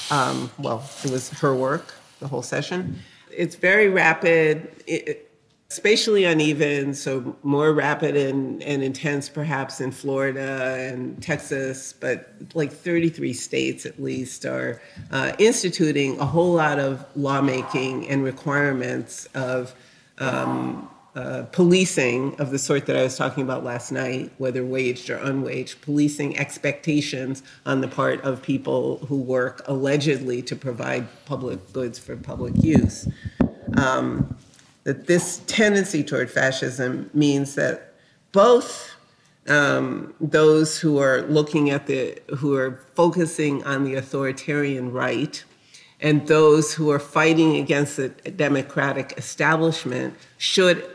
S3: Um, well, it was her work, the whole session. It's very rapid, it, spatially uneven, so more rapid and, and intense perhaps in Florida and Texas, but like 33 states at least are uh, instituting a whole lot of lawmaking and requirements of um, uh, policing of the sort that I was talking about last night, whether waged or unwaged, policing expectations on the part of people who work allegedly to provide public goods for public use. Um, that this tendency toward fascism means that both um, those who are looking at the, who are focusing on the authoritarian right, and those who are fighting against the democratic establishment should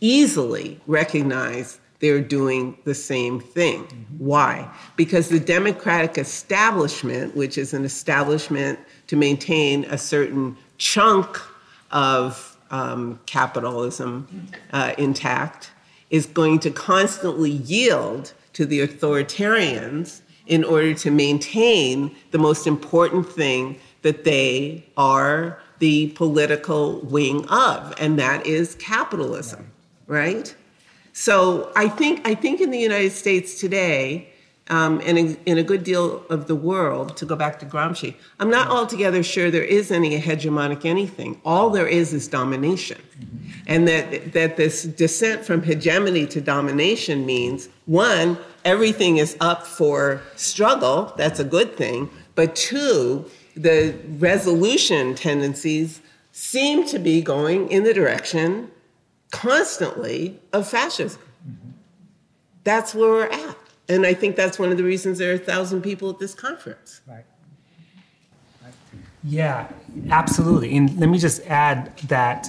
S3: easily recognize they're doing the same thing. Mm-hmm. Why? Because the democratic establishment, which is an establishment to maintain a certain chunk of um, capitalism uh, intact, is going to constantly yield to the authoritarians in order to maintain the most important thing that they are the political wing of, and that is capitalism right? So I think I think in the United States today, um, and in, in, a good deal of the world, to go back to Gramsci, I'm not altogether sure there is any hegemonic anything. All there is is domination. And that, that this descent from hegemony to domination means one, everything is up for struggle, that's a good thing. But two, the resolution tendencies seem to be going in the direction constantly of fascism. Mm-hmm. That's where we're at. And I think that's one of the reasons there are a thousand people at this conference.
S2: Right. right. Yeah, absolutely. And let me just add that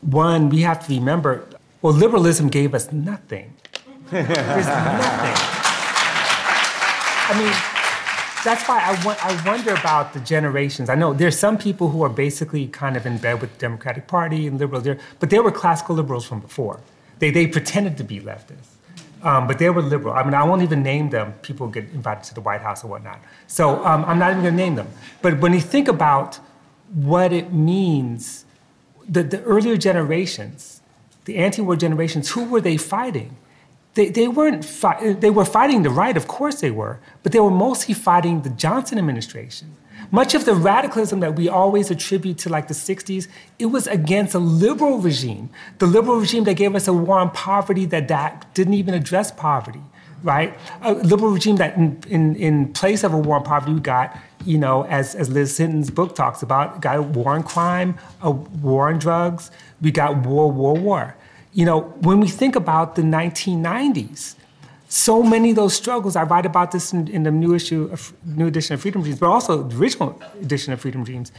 S2: one, we have to remember well, liberalism gave us nothing. There's nothing. I mean, that's why I, I wonder about the generations. I know there's some people who are basically kind of in bed with the Democratic Party and liberals, there, but they were classical liberals from before. They, they pretended to be leftists. Um, but they were liberal. I mean, I won't even name them. People get invited to the White House or whatnot. So um, I'm not even going to name them. But when you think about what it means, the, the earlier generations, the anti-war generations, who were they fighting? They, they weren't they were fighting the right, of course they were, but they were mostly fighting the Johnson administration. Much of the radicalism that we always attribute to like the 60s, it was against a liberal regime. The liberal regime that gave us a war on poverty that, that didn't even address poverty, right? A liberal regime that in, in, in place of a war on poverty, we got, you know, as, as Liz Hinton's book talks about, got a war on crime, a war on drugs, we got war, war, war. You know, when we think about the 1990s, so many of those struggles, I write about this in, in the new issue, of, new edition of Freedom Dreams, but also the original edition of Freedom Dreams.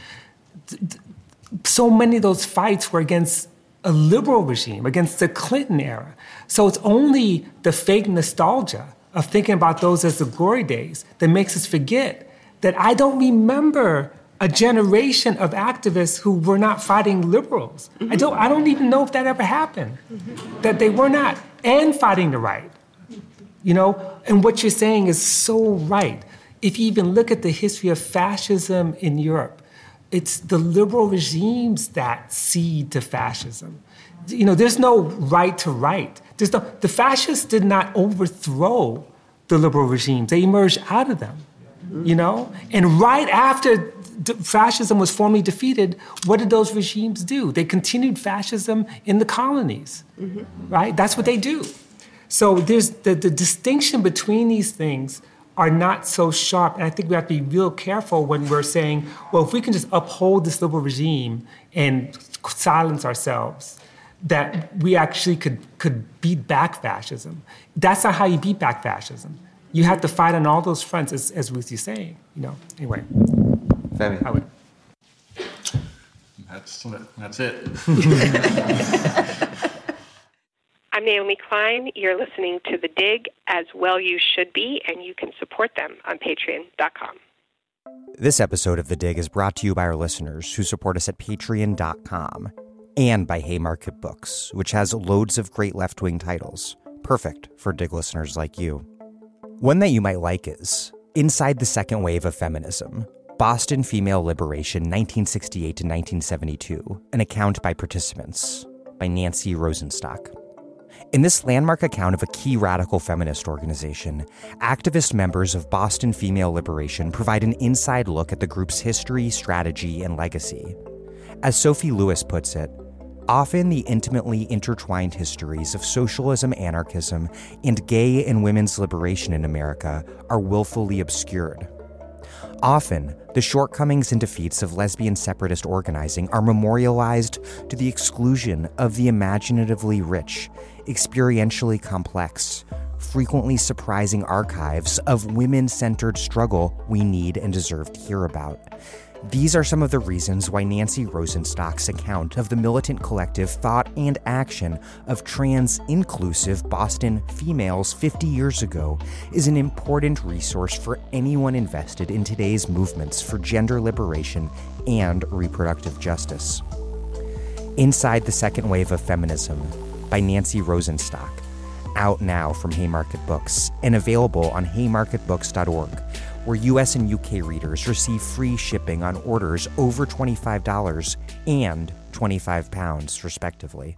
S2: So many of those fights were against a liberal regime, against the Clinton era. So it's only the fake nostalgia of thinking about those as the glory days that makes us forget that I don't remember a generation of activists who were not fighting liberals. Mm-hmm. I don't I don't even know if that ever happened. Mm-hmm. That they were not and fighting the right. You know, and what you're saying is so right. If you even look at the history of fascism in Europe, it's the liberal regimes that seed to fascism. You know, there's no right to right. There's no, the fascists did not overthrow the liberal regimes. They emerged out of them. You know? And right after fascism was formally defeated, what did those regimes do? They continued fascism in the colonies. Mm-hmm. Right? That's what they do. So there's the, the distinction between these things are not so sharp. And I think we have to be real careful when we're saying, well, if we can just uphold this liberal regime and silence ourselves, that we actually could, could beat back fascism. That's not how you beat back fascism. You have to fight on all those fronts, as, as Ruthie's saying. You know. Anyway.
S1: Femi. I would.
S4: That's, that's it.
S5: I'm Naomi Klein. You're listening to The Dig, as well you should be, and you can support them on patreon.com.
S1: This episode of The Dig is brought to you by our listeners who support us at patreon.com and by Haymarket Books, which has loads of great left wing titles, perfect for Dig listeners like you. One that you might like is Inside the Second Wave of Feminism Boston Female Liberation 1968 to 1972, an account by participants by Nancy Rosenstock. In this landmark account of a key radical feminist organization, activist members of Boston Female Liberation provide an inside look at the group's history, strategy, and legacy. As Sophie Lewis puts it, often the intimately intertwined histories of socialism, anarchism, and gay and women's liberation in America are willfully obscured. Often, the shortcomings and defeats of lesbian separatist organizing are memorialized to the exclusion of the imaginatively rich, experientially complex, frequently surprising archives of women centered struggle we need and deserve to hear about. These are some of the reasons why Nancy Rosenstock's account of the militant collective thought and action of trans inclusive Boston females 50 years ago is an important resource for anyone invested in today's movements for gender liberation and reproductive justice. Inside the Second Wave of Feminism by Nancy Rosenstock, out now from Haymarket Books and available on haymarketbooks.org where US and UK readers receive free shipping on orders over $25 and £25, respectively.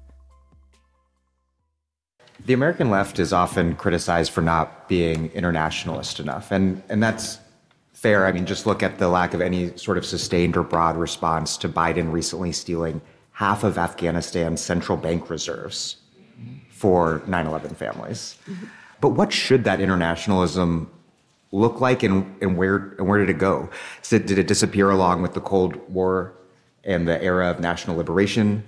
S6: The American left is often criticized for not being internationalist enough, and, and that's fair. I mean, just look at the lack of any sort of sustained or broad response to Biden recently stealing
S1: half of Afghanistan's central bank reserves for 9 11 families. Mm-hmm. But what should that internationalism look like and, and, where, and where did it go? Did it disappear along with the Cold War and the era of national liberation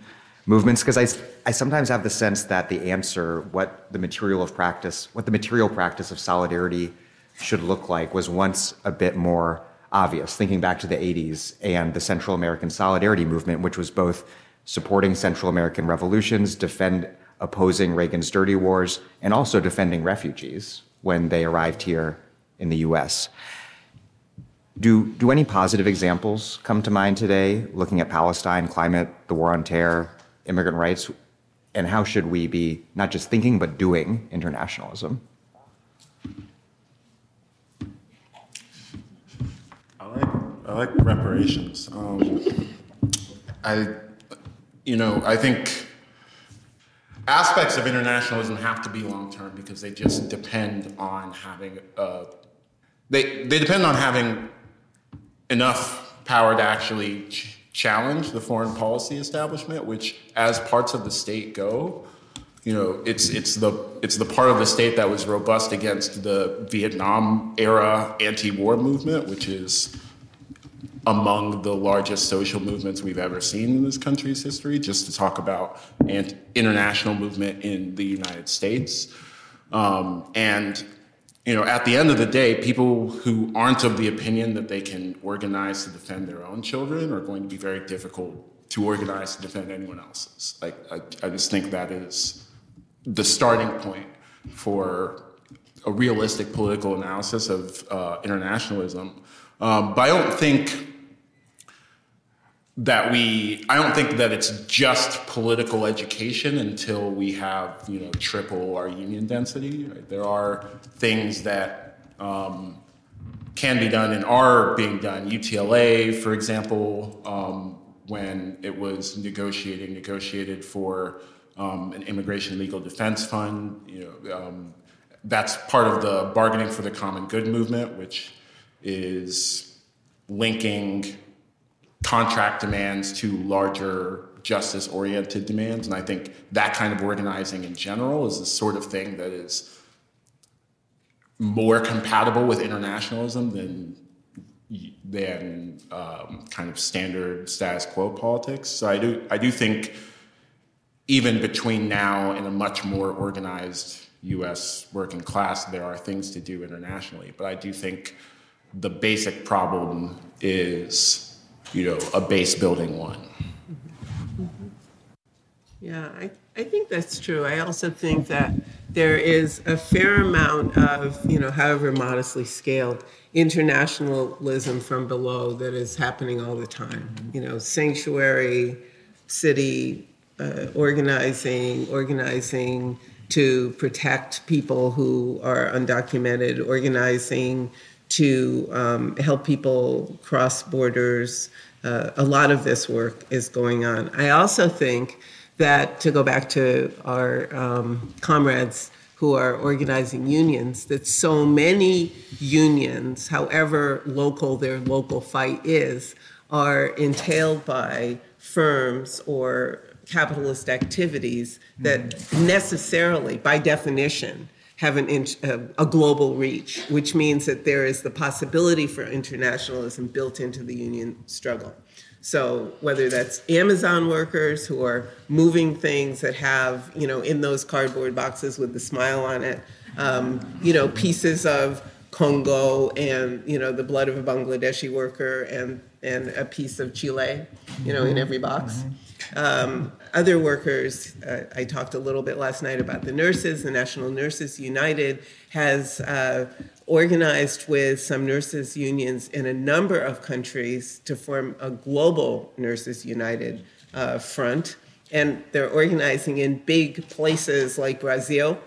S1: movements? Because I, I sometimes have the sense that the answer, what the material of practice, what the material practice of solidarity should look like, was once a bit more obvious, thinking back to the 80s and the Central American Solidarity Movement, which was both supporting Central American revolutions, defend opposing Reagan's dirty wars, and also defending refugees when they arrived here in the US. Do, do any positive examples come to mind today, looking at Palestine, climate, the war on terror, immigrant rights? And how should we be not just thinking, but doing internationalism?
S4: I like, I like reparations. Um, I, you know, I think aspects of internationalism have to be long term because they just depend on having uh, they they depend on having enough power to actually ch- challenge the foreign policy establishment, which as parts of the state go, you know, it's it's the it's the part of the state that was robust against the Vietnam era anti-war movement, which is among the largest social movements we've ever seen in this country's history, just to talk about an international movement in the United States. Um, and, you know, at the end of the day, people who aren't of the opinion that they can organize to defend their own children are going to be very difficult to organize to defend anyone else's. Like, I, I just think that is the starting point for a realistic political analysis of uh, internationalism. Um, but I don't think that we i don't think that it's just political education until we have you know triple our union density right? there are things that um, can be done and are being done utla for example um, when it was negotiating negotiated for um, an immigration legal defense fund you know um, that's part of the bargaining for the common good movement which is linking contract demands to larger justice oriented demands. And I think that kind of organizing in general is the sort of thing that is more compatible with internationalism than than um, kind of standard status quo politics. So I do I do think even between now and a much more organized U.S. working class, there are things to do internationally. But I do think the basic problem is you know, a base building one.
S3: Yeah, I, I think that's true. I also think that there is a fair amount of, you know, however modestly scaled, internationalism from below that is happening all the time. You know, sanctuary, city uh, organizing, organizing to protect people who are undocumented, organizing to um, help people cross borders. Uh, a lot of this work is going on. I also think that, to go back to our um, comrades who are organizing unions, that so many unions, however local their local fight is, are entailed by firms or capitalist activities that necessarily, by definition, have an uh, a global reach, which means that there is the possibility for internationalism built into the union struggle. So whether that's Amazon workers who are moving things that have, you know, in those cardboard boxes with the smile on it, um, you know, pieces of Congo and you know the blood of a Bangladeshi worker and and a piece of Chile, you know, in every box. Um, other workers, uh, I talked a little bit last night about the nurses. The National Nurses United has uh, organized with some nurses unions in a number of countries to form a global Nurses United uh, front. And they're organizing in big places like Brazil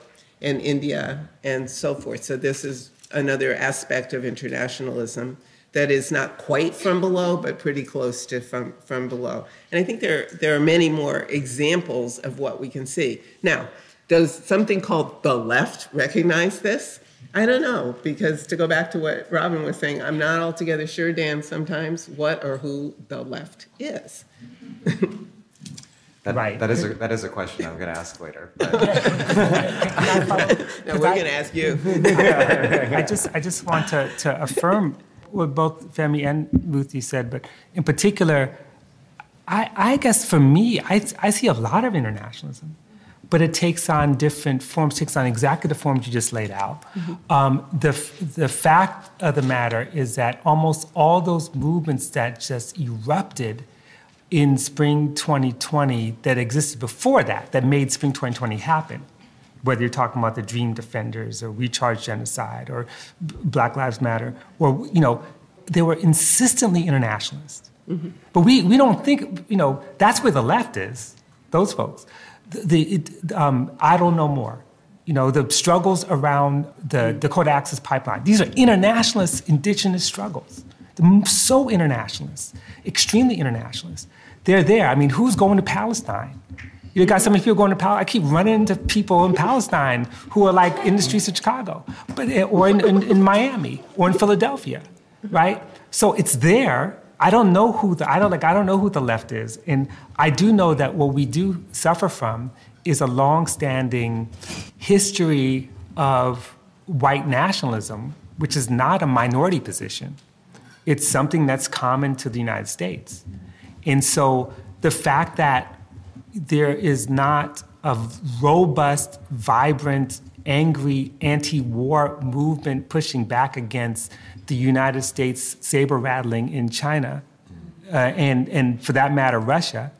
S3: and India and so forth. So, this is another aspect of internationalism that is not quite from below, but pretty close to from, from below. And I think there, there are many more examples of what we can see. Now, does something called the left recognize this? I don't know, because to go back to what Robin was saying, I'm not altogether sure, Dan, sometimes what or who the left is.
S1: That,
S2: Right.
S1: That is a, that is a question I'm going to ask later.
S3: No, we're going to ask you.
S2: I just I just want to, to affirm what both Femi and Ruthie said, but in particular, I, I guess for me, I, I see a lot of internationalism, but it takes on different forms, takes on exactly the forms you just laid out. Um, the, the fact of the matter is that almost all those movements that just erupted in spring 2020 that existed before that, that made spring 2020 happen, whether you're talking about the Dream Defenders or We Charge Genocide or Black Lives Matter, or, you know, they were insistently internationalist. But we, we don't think, you know, that's where the left is, those folks. The, the, it, um, I don't know more. You know, the struggles around the Dakota Access Pipeline, these are internationalist, indigenous struggles. They're so internationalist, extremely internationalist. They're there. I mean, who's going to Palestine? You got some people going to Palestine. I keep running into people in Palestine who are like in the streets of Chicago, but eh, or in, in, in Miami or in Philadelphia, right? So it's there. I don't know who the I don't like I don't know who the left is, and I do know that what we do suffer from is a long-standing history of white nationalism, which is not a minority position. It's something that's common to the United States. And so the fact that there is not a robust, vibrant, angry anti war movement pushing back against the United States saber rattling in China, uh, and, and for that matter, Russia,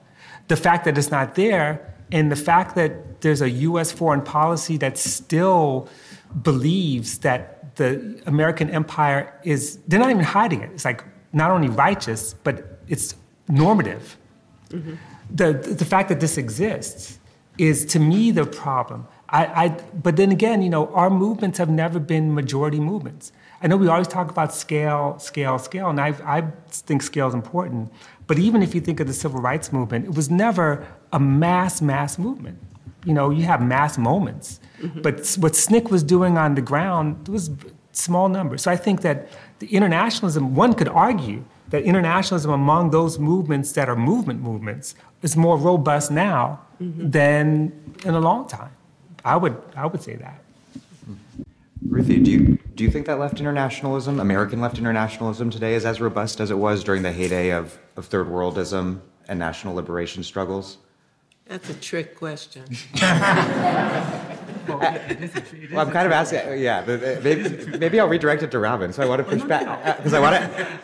S2: the fact that it's not there, and the fact that there's a US foreign policy that still believes that the American empire is, they're not even hiding it. It's like not only righteous, but it's normative. The, the fact that this exists is to me the problem. I, I, but then again, you know, our movements have never been majority movements. I know we always talk about scale, scale, scale, and I, I think scale is important. But even if you think of the civil rights movement, it was never a mass, mass movement. You know, you have mass moments. Mm-hmm. But what SNCC was doing on the ground was small numbers. So I think that the internationalism, one could argue that internationalism among those movements that are movement movements is more robust now mm-hmm. than in a long time. I would, I would say that.
S1: Ruthie, do you, do you think that left internationalism, American left internationalism today, is as robust as it was during the heyday of, of third worldism and national liberation struggles?
S3: That's a trick question.
S1: Well, I'm kind of asking, yeah, uh, maybe, maybe I'll redirect it to Robin. So I want to push back because I want to,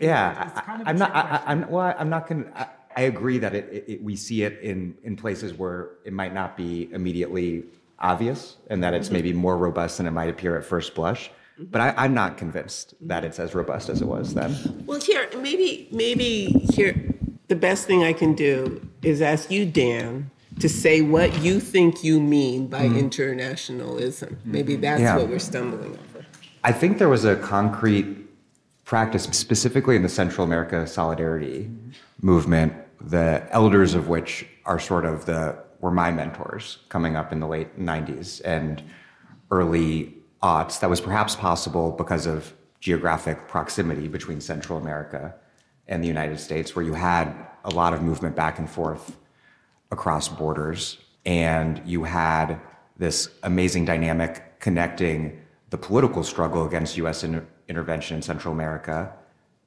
S1: yeah,
S2: It's kind of
S1: I,
S2: a
S1: am not, I, I'm, well, I'm not going to, I agree that it, it, it- we see it in, in places where it might not be immediately obvious and that it's maybe more robust than it might appear at first blush. But I, I'm not convinced that it's as robust as it was then.
S3: Well, here, maybe, maybe here, the best thing I can do is ask you, Dan, to say what you think you mean by mm-hmm. internationalism. Maybe mm-hmm. that's
S1: Yeah.
S3: what we're stumbling over.
S1: I think there was a concrete practice, specifically in the Central America Solidarity mm-hmm. movement, the elders of which are sort of the were my mentors coming up in the late 90s and early aughts. That was perhaps possible because of geographic proximity between Central America and the United States, where you had a lot of movement back and forth across borders, and you had this amazing dynamic connecting the political struggle against U.S. in- intervention in Central America,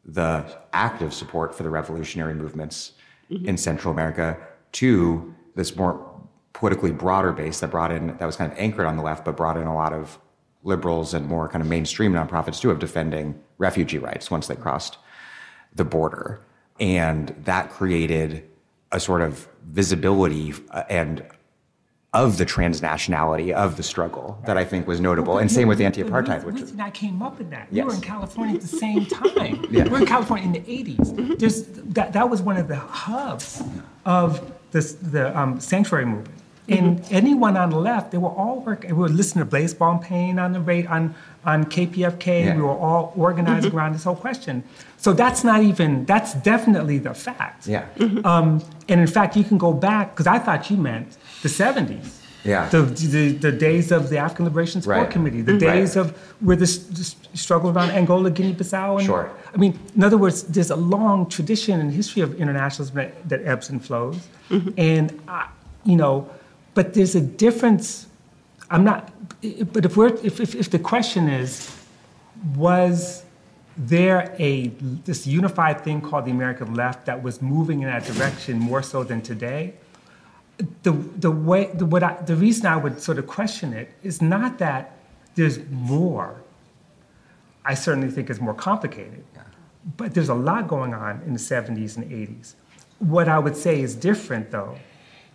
S1: the active support for the revolutionary movements mm-hmm. in Central America, to this more politically broader base that brought in that was kind of anchored on the left, but brought in a lot of liberals and more kind of mainstream nonprofits too of defending refugee rights once they crossed the border. And that created a sort of visibility uh, and of the transnationality of the struggle that I think was notable. And same with anti-apartheid, which
S2: Ruth and I came up in that. We were in California at the same time.
S1: Yeah.
S2: We were in California in the 80s. There's, that, that was one of the hubs of this, the um, sanctuary movement. And anyone on the left, they were all working. We were listening to Blase Bonpane on the rate on, on KPFK.
S1: Yeah.
S2: We were all organizing mm-hmm. around this whole question. So that's not even, that's definitely the fact.
S1: yeah. Mm-hmm.
S2: Um, and in fact, you can go back, because I thought you meant the 70s.
S6: Yeah.
S2: The, the, the days of the African Liberation Support
S6: Right.
S2: Committee, the
S6: Right.
S2: days of where the, s- the struggle around Angola, Guinea Bissau. And,
S6: Sure.
S2: I mean, in other words, there's a long tradition and history of internationalism that, that ebbs and flows. And, I, you know, but there's a difference. I'm not, but if, we're, if, if, if the question is, was there a this unified thing called the American left that was moving in that direction more so than today? The the way the what I, the reason I would sort of question it is not that there's more. I certainly think it's more complicated, yeah. but there's a lot going on in the 70s and 80s. What I would say is different though,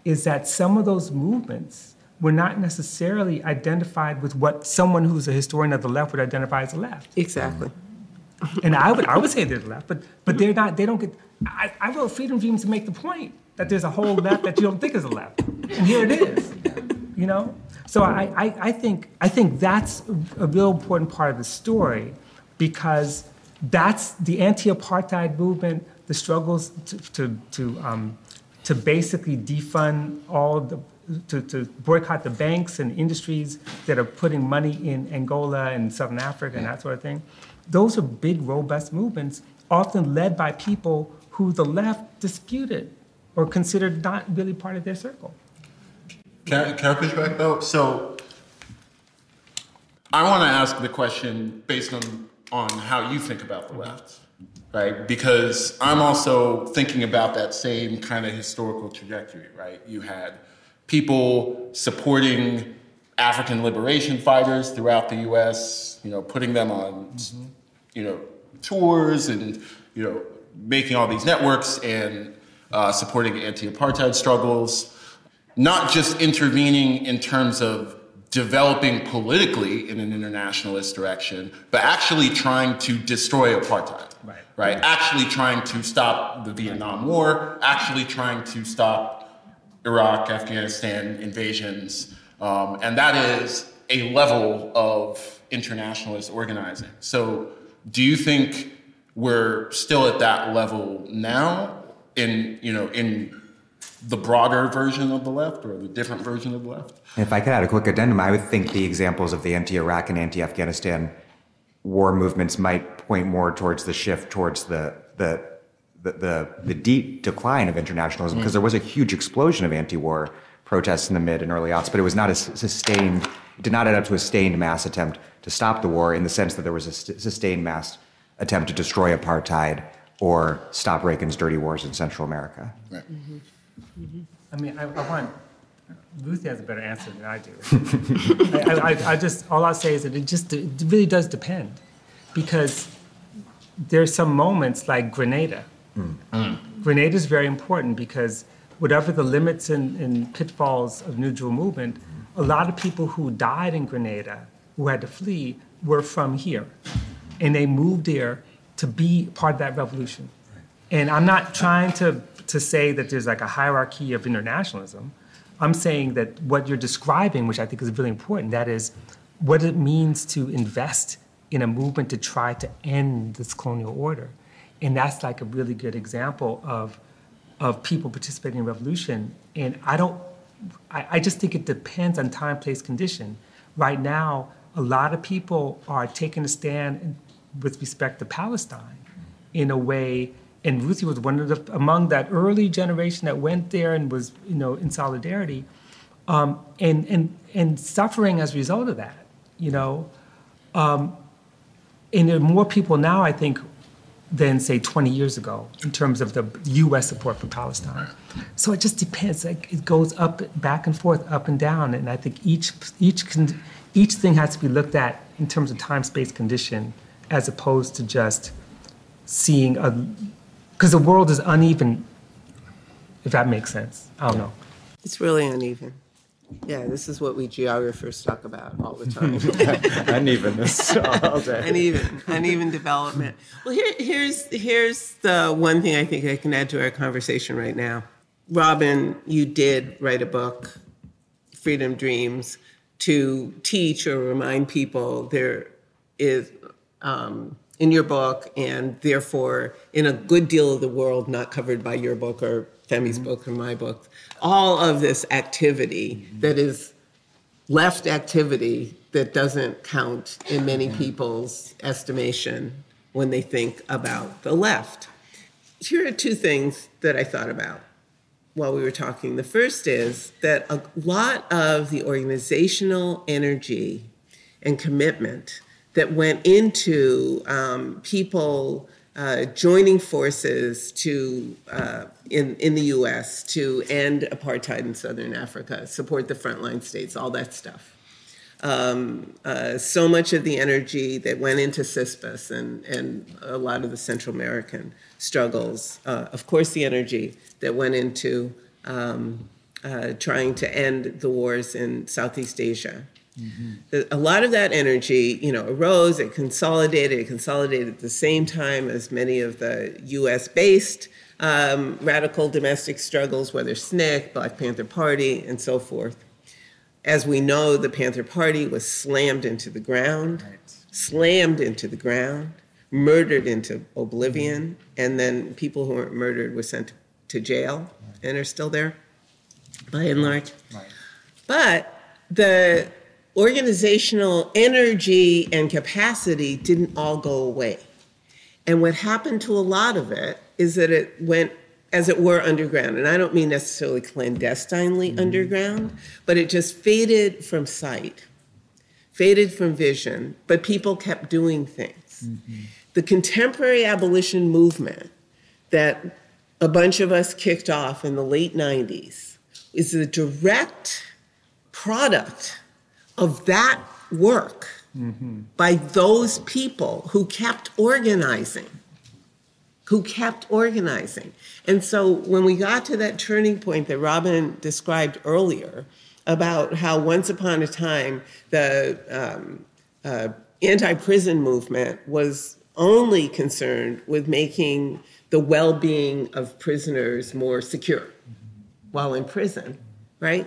S2: is that some of those movements were not necessarily identified with what someone who's a historian of the left would identify as the left
S3: Exactly.
S2: and I would I would say they're the left, but but they're not. They don't get. I, I wrote Freedom Dreams to make the point that there's a whole left that you don't think is a left, and here it is. You know. So I, I, I think I think that's a real important part of the story, because that's the anti-apartheid movement, the struggles to to to, um, to basically defund all the to, to boycott the banks and industries that are putting money in Angola and Southern Africa and that sort of thing. Those are big, robust movements, often led by people who the left disputed or considered not really part of their circle.
S4: Can I, can I push back though? So I want to ask the question based on on how you think about the left, right? Because I'm also thinking about that same kind of historical trajectory, right? You had people supporting African liberation fighters throughout the U.S., you know, putting them on, you know, tours and you know making all these networks and uh, supporting anti-apartheid struggles not just intervening in terms of developing politically in an internationalist direction, but actually trying to destroy apartheid.
S2: Right.
S4: Right. Actually trying to stop the Vietnam War, actually trying to stop Iraq, Afghanistan invasions. Um, and that is a level of internationalist organizing. So, do you think we're still at that level now in, you know, in the broader version of the left or the different version of the left?
S6: If I could add a quick addendum, I would think the examples of the anti-Iraq and anti-Afghanistan war movements might point more towards the shift towards the the the, the, the deep decline of internationalism because there was a huge explosion of anti-war protests in the mid and early aughts, but it was not a s- sustained. It did not add up to a sustained mass attempt to stop the war in the sense that there was a st- sustained mass attempt to destroy apartheid or stop Reagan's dirty wars in Central America.
S4: Right. Mm-hmm.
S2: I mean, I, I want Ruthie has a better answer than I do. I, I, I just all I'll say is that it just it really does depend, because there's some moments like Grenada. Mm. Grenada is very important because whatever the limits and, and pitfalls of New Jewel movement, a lot of people who died in Grenada, who had to flee, were from here, and they moved there to be part of that revolution. And I'm not trying to, to say that there's like a hierarchy of internationalism. I'm saying that what you're describing, which I think is really important, that is what it means to invest in a movement to try to end this colonial order. And that's like a really good example of, of people participating in revolution. And I don't, I, I just think it depends on time, place, condition. Right now, a lot of people are taking a stand with respect to Palestine in a way and Ruthie was one of the among that early generation that went there and was you know in solidarity, um, and and and suffering as a result of that, you know, um, and there are more people now I think than say 20 years ago in terms of the U.S. support for Palestine. So it just depends. Like it goes up, back and forth, up and down, and I think each each con- each thing has to be looked at in terms of time, space, condition, as opposed to just seeing a because the world is uneven, if that makes sense. I don't know.
S3: It's really uneven. Yeah, this is what we geographers talk about all the time.
S6: Unevenness all day.
S3: uneven, uneven development. Well, here, here's here's the one thing I think I can add to our conversation right now. Robin, you did write a book, Freedom Dreams, to teach or remind people there is um, in your book, and therefore in a good deal of the world not covered by your book or Femi's book or my book, all of this activity that is left activity that doesn't count in many people's estimation when they think about the left. Here are two things that I thought about while we were talking. The first is that a lot of the organizational energy and commitment that went into um, people uh, joining forces to uh, in in the U.S. to end apartheid in Southern Africa, support the frontline states, all that stuff. Um, uh, so much of the energy that went into CISPES and, and a lot of the Central American struggles, uh, of course, the energy that went into um, uh, trying to end the wars in Southeast Asia. Mm-hmm. A lot of that energy, you know, arose, it consolidated, it consolidated at the same time as many of the US based um, radical domestic struggles, whether SNCC, Black Panther Party, and so forth. As we know, the Panther Party was slammed into the ground, right. slammed into the ground, murdered into oblivion, and then people who weren't murdered were sent to jail right. and are still there, by and large. Right. But the organizational energy and capacity didn't all go away. And what happened to a lot of it is that it went as it were underground. And I don't mean necessarily clandestinely mm-hmm. underground, but it just faded from sight, faded from vision, but people kept doing things. Mm-hmm. The contemporary abolition movement that a bunch of us kicked off in the late 90s is the direct product of that work mm-hmm. by those people who kept organizing who kept organizing. And so when we got to that turning point that Robin described earlier about how once upon a time the um, uh, anti prison movement was only concerned with making the well being of prisoners more secure while in prison, right?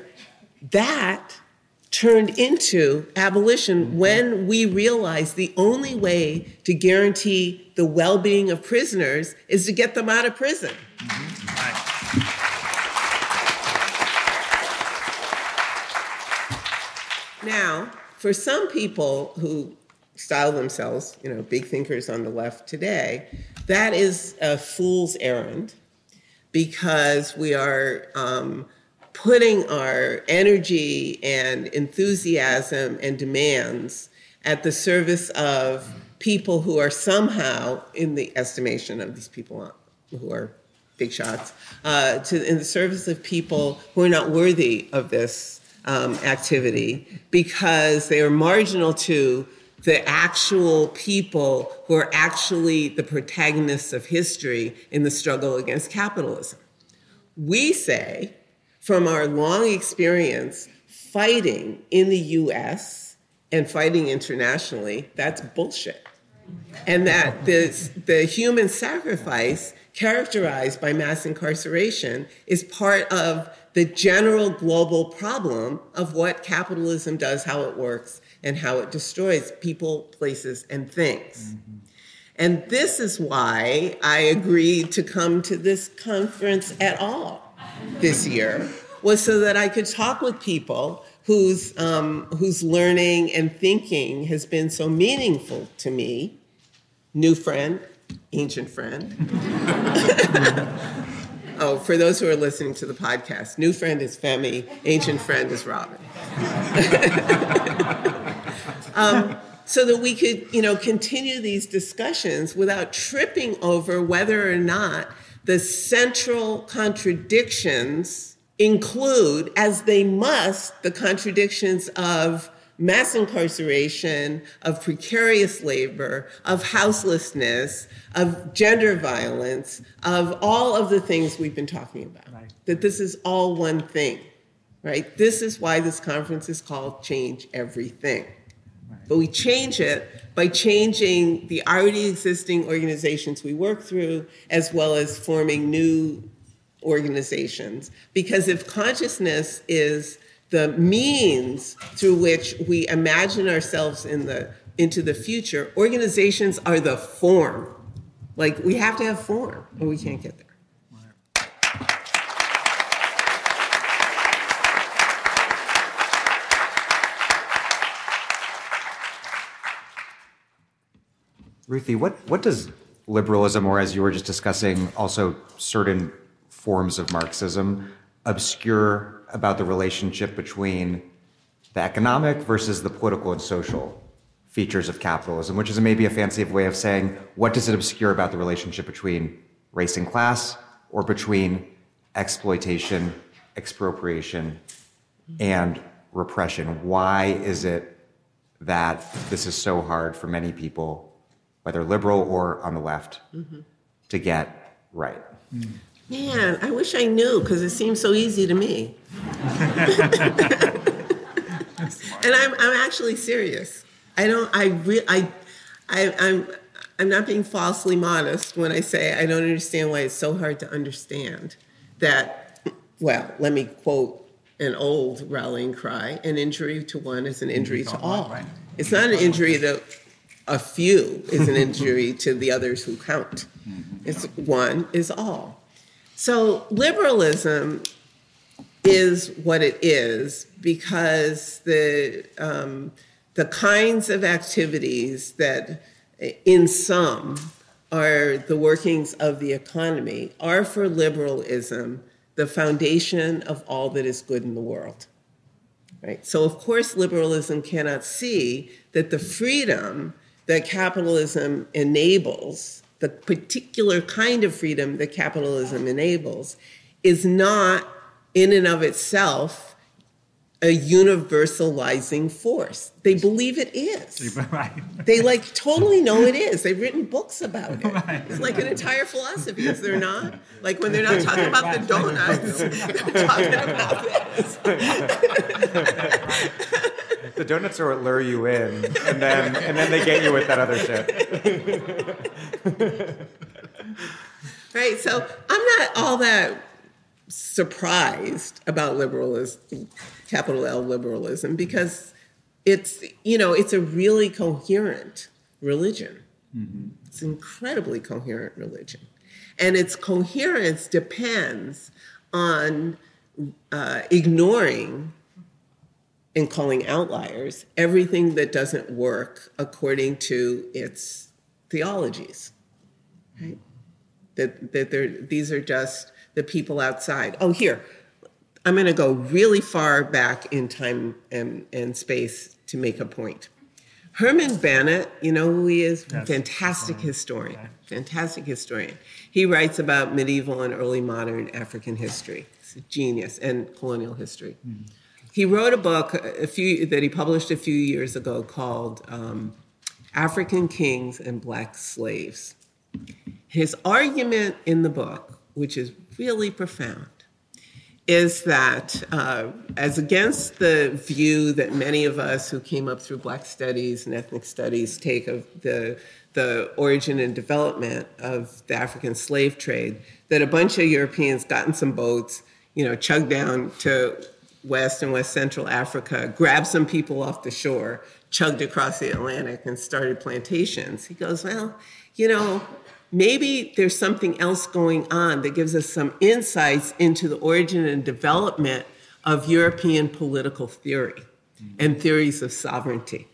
S3: That turned into abolition when we realized the only way to guarantee the well being of prisoners is to get them out of prison. Now, for some people who style themselves, you know, big thinkers on the left today, that is a fool's errand because we are um, putting our energy and enthusiasm and demands at the service of people who are somehow, in the estimation of these people who are big shots, uh, to in the service of people who are not worthy of this um, activity because they are marginal to the actual people who are actually the protagonists of history in the struggle against capitalism. We say from our long experience fighting in the US and fighting internationally, that's bullshit. And that this, the human sacrifice characterized by mass incarceration is part of the general global problem of what capitalism does, how it works, and how it destroys people, places, and things. Mm-hmm. And this is why I agreed to come to this conference at all this year was so that I could talk with people whose um, whose learning and thinking has been so meaningful to me. New friend, ancient friend. oh, for those who are listening to the podcast, new friend is Femi, ancient friend is Robin. um, so that we could, you know, continue these discussions without tripping over whether or not the central contradictions include, as they must, the contradictions of mass incarceration, of precarious labor, of houselessness, of gender violence, of all of the things we've been talking about. Right. That this is all one thing, right? This is why this conference is called Change Everything. Right. But we change it by changing the already existing organizations we work through, as well as forming new organizations. Because if consciousness is the means through which we imagine ourselves in the into the future, organizations are the form. Like we have to have form, or we can't get there.
S6: Ruthie, what, what does liberalism, or as you were just discussing, also certain forms of Marxism, obscure about the relationship between the economic versus the political and social features of capitalism, which is maybe a fancy way of saying what does it obscure about the relationship between race and class or between exploitation, expropriation, and repression? Why is it that this is so hard for many people, whether liberal or on the left, mm-hmm. to get right?
S3: Man, I wish I knew because it seems so easy to me. and I'm, I'm actually serious. I don't. I re, I, I, I'm. I'm not being falsely modest when I say I don't understand why it's so hard to understand that. Well, let me quote an old rallying cry: "An injury to one is an injury to all." It's not an injury to a few; it's an injury to the others who count. Mm-hmm. It's one is all. So liberalism is what it is because the um, the kinds of activities that, in some, are the workings of the economy are for liberalism the foundation of all that is good in the world. Right? So, of course, liberalism cannot see that the freedom that capitalism enables, the particular kind of freedom that capitalism enables, is not in and of itself a universalizing force. They believe it is. Right. They like totally know it is. They've written books about it. Right. It's like an entire philosophy, is there not? Like when they're not talking about the donuts, they're talking about this.
S6: the donuts are what lure you in, and then and then they get you with that other
S3: shit. right. So I'm not all that surprised about liberalism, capital L liberalism, because it's you know it's a really coherent religion. Mm-hmm. It's an incredibly coherent religion, and its coherence depends on uh, ignoring and calling outliers everything that doesn't work according to its theologies. Right? That that these are just the people outside. Oh, here, I'm going to go really far back in time and, and space to make a point. Herman Bennett, you know who he is? Yes. Fantastic historian. Okay. Fantastic historian. He writes about medieval and early modern African history. He's a genius and colonial history. Mm-hmm. He wrote a book a few that he published a few years ago called um, African Kings and Black Slaves. His argument in the book, which is really profound is that, uh, as against the view that many of us who came up through Black studies and ethnic studies take of the, the origin and development of the African slave trade, that a bunch of Europeans got in some boats, you know, chugged down to West and West Central Africa, grabbed some people off the shore, chugged across the Atlantic, and started plantations. He goes, well, you know, maybe there's something else going on that gives us some insights into the origin and development of European political theory and theories of sovereignty.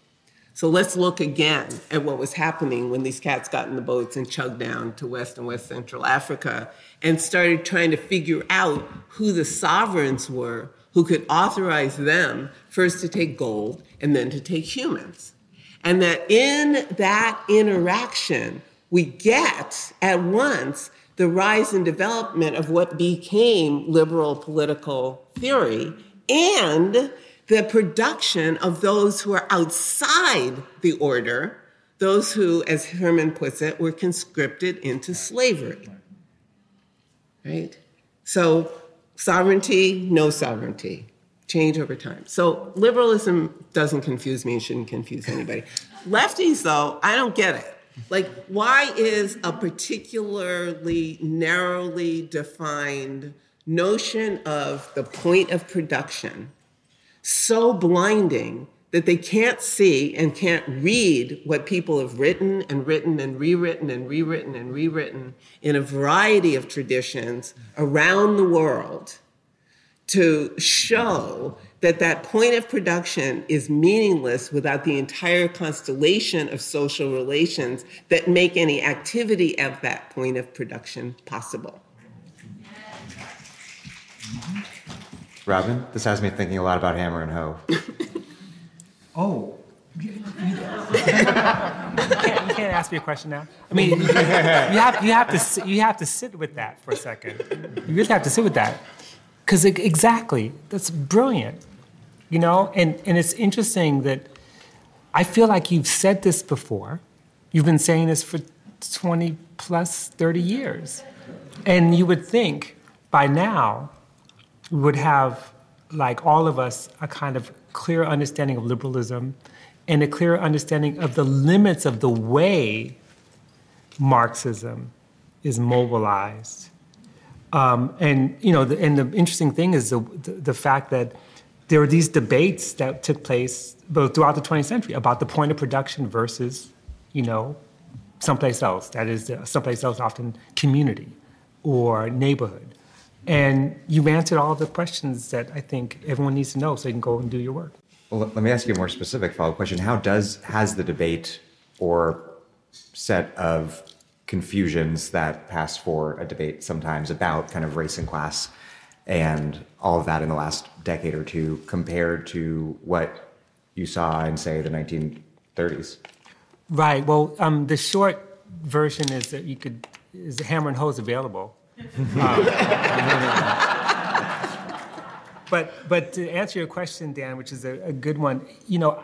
S3: So let's look again at what was happening when these cats got in the boats and chugged down to West and West Central Africa and started trying to figure out who the sovereigns were who could authorize them first to take gold and then to take humans. And that in that interaction, we get at once the rise and development of what became liberal political theory and the production of those who are outside the order, those who, as Herman puts it, were conscripted into slavery. Right? So, sovereignty, no sovereignty, change over time. So, liberalism doesn't confuse me and shouldn't confuse anybody. Lefties, though, I don't get it like, why is a particularly narrowly defined notion of the point of production so blinding that they can't see and can't read what people have written and written and rewritten and rewritten and rewritten in a variety of traditions around the world to show that that point of production is meaningless without the entire constellation of social relations that make any activity at that point of production possible.
S6: Robin, this has me thinking a lot about Hammer and Hoe.
S2: Oh. You, you, can't, you can't ask me a question now. I mean, you, you have you have to you have to sit with that for a second. You really have to sit with that, because exactly that's brilliant, you know. And and it's interesting that I feel like you've said this before. You've been saying this for twenty plus thirty years, and you would think by now we would have like all of us a kind of clear understanding of liberalism and a clear understanding of the limits of the way Marxism is mobilized. Um, and you know, the, and the interesting thing is the, the, the, fact that there were these debates that took place both throughout the 20th century about the point of production versus, you know, someplace else. That is, uh, someplace else, often community or neighborhood. And you've answered all the questions that I think everyone needs to know so you can go and do your work.
S6: Well, let me ask you a more specific follow up question. How does has the debate or set of confusions that pass for a debate sometimes about kind of race and class and all of that in the last decade or two compared to what you saw in say the 1930s?
S2: Right. Well, um, the short version is that you could is the hammer and Hoe's available. Um, but but to answer your question, Dan, which is a, a good one, you know,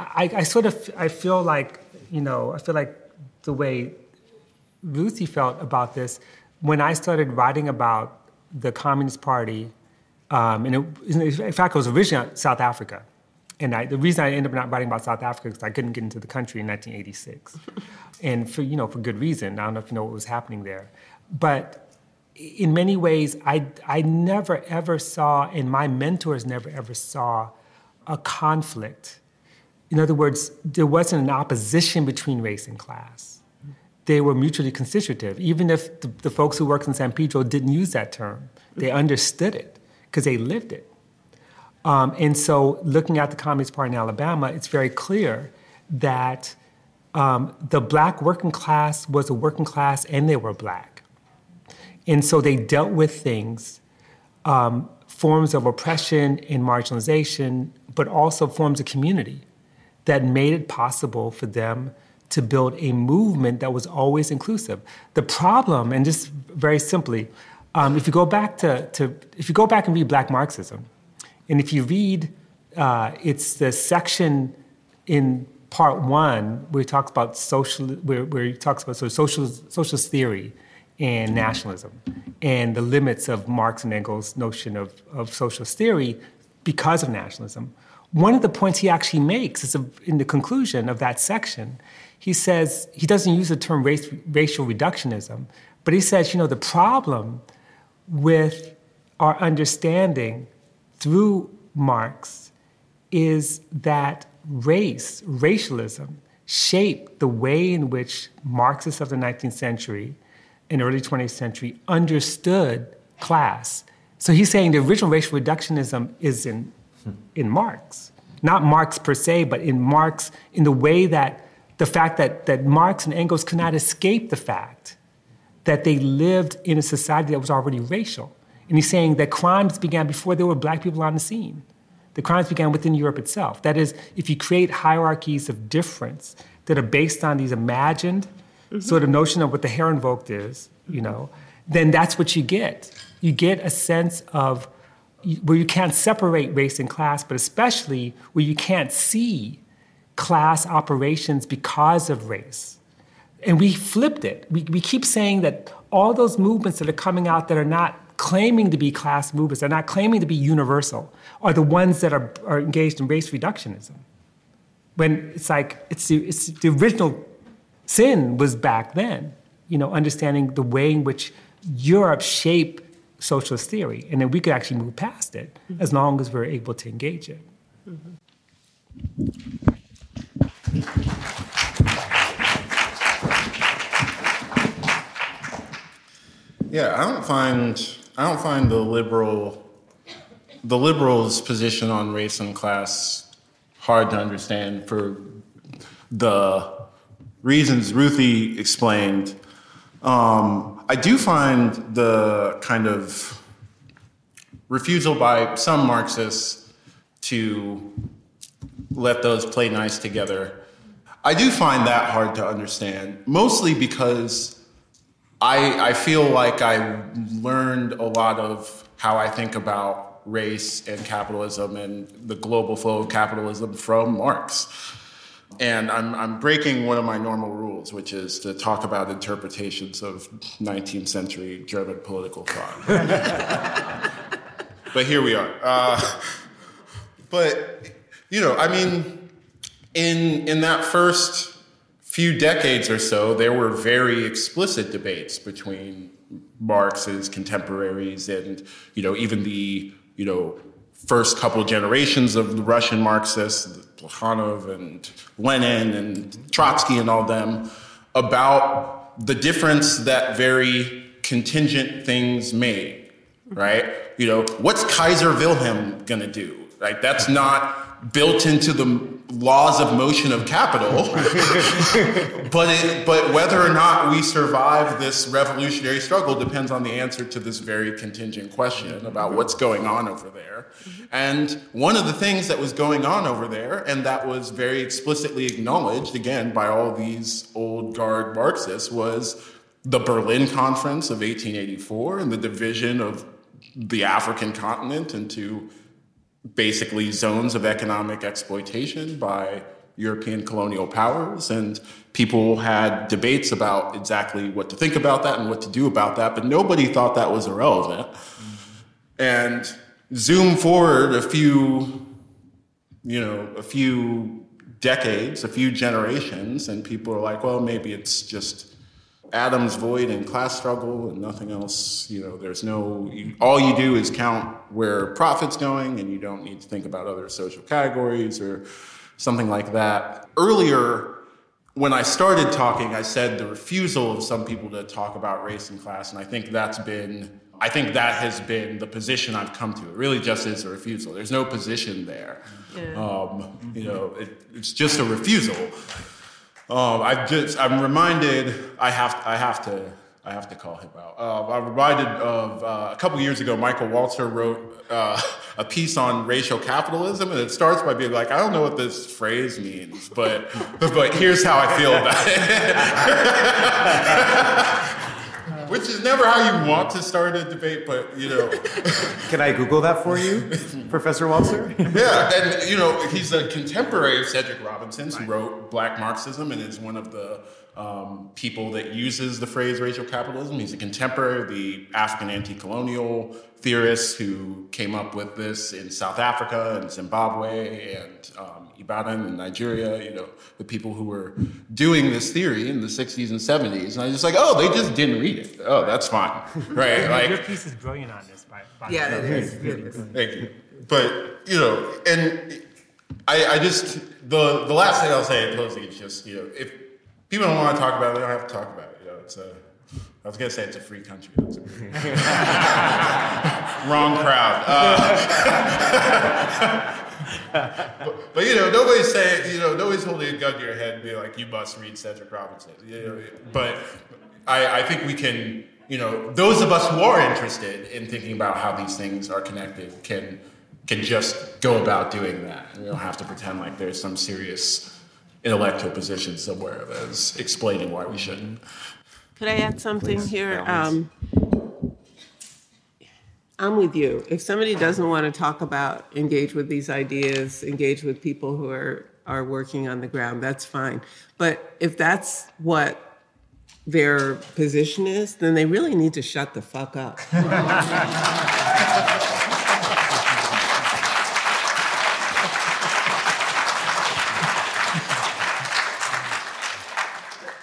S2: I, I, sort of I feel like you know I feel like the way Ruthie felt about this when I started writing about the Communist Party, um, and it, in fact it was originally South Africa, and I, the reason I ended up not writing about South Africa is I couldn't get into the country in 1986, and for you know for good reason. I don't know if you know what was happening there, but in many ways, I, I never ever saw, and my mentors never ever saw, a conflict. In other words, there wasn't an opposition between race and class. They were mutually constitutive. Even if the, the folks who worked in San Pedro didn't use that term, they understood it because they lived it. Um, and so, looking at the Communist Party in Alabama, it's very clear that um, the black working class was a working class and they were black and so they dealt with things, um, forms of oppression and marginalization, but also forms of community that made it possible for them to build a movement that was always inclusive. The problem, and just very simply, um, if you go back to, to, if you go back and read Black Marxism, and if you read, uh, it's the section in part one where he talks about social, where, where he talks about of social, socialist theory and nationalism and the limits of Marx and Engels' notion of, of socialist theory because of nationalism. One of the points he actually makes is in the conclusion of that section. He says, he doesn't use the term race, racial reductionism, but he says, you know, the problem with our understanding through Marx is that race, racialism, shaped the way in which Marxists of the 19th century and early 20th century understood class. So he's saying the original racial reductionism is in, in Marx. Not Marx per se, but in Marx in the way that the fact that, that Marx and Engels could not escape the fact that they lived in a society that was already racial. And he's saying that crimes began before there were black people on the scene. The crimes began within Europe itself. That is, if you create hierarchies of difference that are based on these imagined mm-hmm. sort of notion of what the hair invoked is, you know, then that's what you get. You get a sense of where you can't separate race and class, but especially where you can't see class operations because of race. And we flipped it. We, we keep saying that all those movements that are coming out that are not claiming to be class movements, they're not claiming to be universal, are the ones that are, are engaged in race reductionism. When it's like, it's the, it's the original sin was back then, you know, understanding the way in which Europe shaped socialist theory, and then we could actually move past it mm-hmm. as long as we're able to engage it. Mm-hmm.
S4: Yeah, I don't find I don't find the liberal the liberals' position on race and class hard to understand for the reasons Ruthie explained. Um, I do find the kind of refusal by some Marxists to let those play nice together. I do find that hard to understand, mostly because I, I feel like I learned a lot of how I think about race and capitalism and the global flow of capitalism from Marx. And I'm, I'm breaking one of my normal rules, which is to talk about interpretations of 19th century German political thought. but here we are. Uh, but, you know, I mean, in, in that first few decades or so, there were very explicit debates between Marx's contemporaries and, you know, even the, you know, first couple generations of the Russian Marxists, Plekhanov and Lenin and Trotsky and all them, about the difference that very contingent things made, right? You know, what's Kaiser Wilhelm gonna do? Like, that's not built into the laws of motion of capital. but it, but whether or not we survive this revolutionary struggle depends on the answer to this very contingent question about what's going on over there. Mm-hmm. And one of the things that was going on over there, and that was very explicitly acknowledged again by all these old guard Marxists, was the Berlin Conference of 1884 and the division of the African continent into basically zones of economic exploitation by European colonial powers. And people had debates about exactly what to think about that and what to do about that, but nobody thought that was irrelevant. And zoom forward a few, you know, a few decades, a few generations, and people are like, well, maybe it's just Adam's void and class struggle and nothing else. You know, there's no, you, all you do is count where profit's going and you don't need to think about other social categories or something like that. Earlier, when I started talking, I said the refusal of some people to talk about race and class, and I think that's been, I think that has been the position I've come to. It really just is a refusal. There's no position there. Yeah. Um, you know, it, it's just a refusal. Um, I just I'm reminded I have I have to I have to call him out. Uh, I'm reminded of uh, a couple years ago, Michael Walzer wrote uh, a piece on racial capitalism, and it starts by being like, "I don't know what this phrase means, but but here's how I feel about it." which is never how you want to start a debate, but you know.
S6: Can I Google that for you, Professor Walzer?
S4: yeah, and you know he's a contemporary of Cedric Robinson, who wrote Black Marxism and is one of the um, people that uses the phrase racial capitalism. He's a contemporary of the African anti-colonial theorists who came up with this in South Africa and Zimbabwe and um, Ibadan in Nigeria. You know, the people who were doing this theory in the 60s and 70s, and I was just like, oh, they just didn't read it. Oh, that's fine, right?
S2: Like your piece is brilliant on this. By, by
S3: yeah, it is. It is.
S4: Thank you. But you know, and I, I just the the last thing I'll say in closing is just you know if people don't want to talk about it, they don't have to talk about it. You know, it's a I was gonna say it's a free country. A Wrong crowd. Uh, but, but, you know, nobody's saying, you know, nobody's holding a gun to your head and being like, you must read Cedric Robinson. You know, but I, I think we can, you know, those of us who are interested in thinking about how these things are connected can can just go about doing that. We don't have to pretend like there's some serious intellectual position somewhere that's explaining why we shouldn't.
S3: Could I add something Please, here? Um, I'm with you. If somebody doesn't want to talk about, engage with these ideas, engage with people who are, are working on the ground, that's fine. But if that's what their position is, then they really need to shut the fuck up.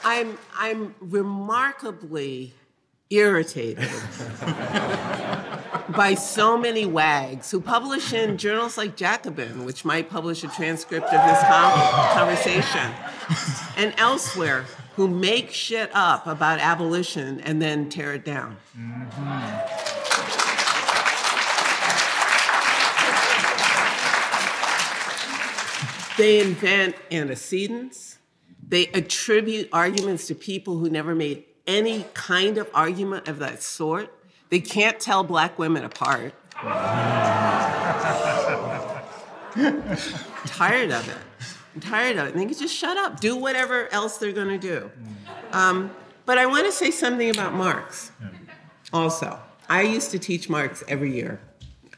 S3: I'm, I'm remarkably irritated by so many wags who publish in journals like Jacobin, which might publish a transcript of this conversation, and elsewhere who make shit up about abolition and then tear it down. Mm-hmm. They invent antecedents. They attribute arguments to people who never made any kind of argument of that sort. They can't tell black women apart. tired of it. I'm tired of it. And they can just shut up, do whatever else they're going to do. Um, but I want to say something about Marx also. I used to teach Marx every year.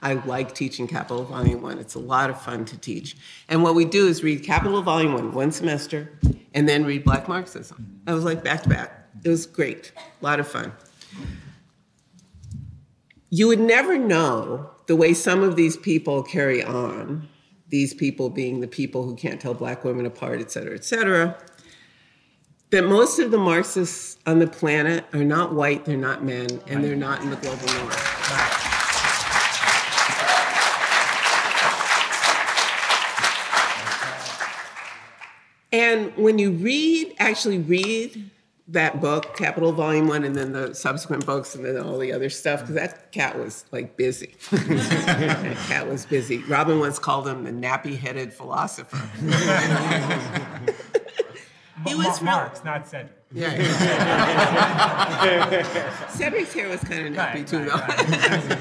S3: I like teaching Capital Volume 1. It's a lot of fun to teach. And what we do is read Capital Volume 1 one semester and then read Black Marxism. I was like back to back. It was great, a lot of fun. You would never know the way some of these people carry on, these people being the people who can't tell black women apart, et cetera, et cetera, that most of the Marxists on the planet are not white, they're not men, and they're not in the global north. And when you read, actually read that book, Capital Volume One, and then the subsequent books, and then all the other stuff, because that cat was like busy. that cat was busy. Robin once called him the nappy-headed philosopher.
S2: he was Marx, not Cedric.
S3: Yeah. Cedric's hair was kind of nappy
S2: Right,
S3: too,
S2: right,
S3: though.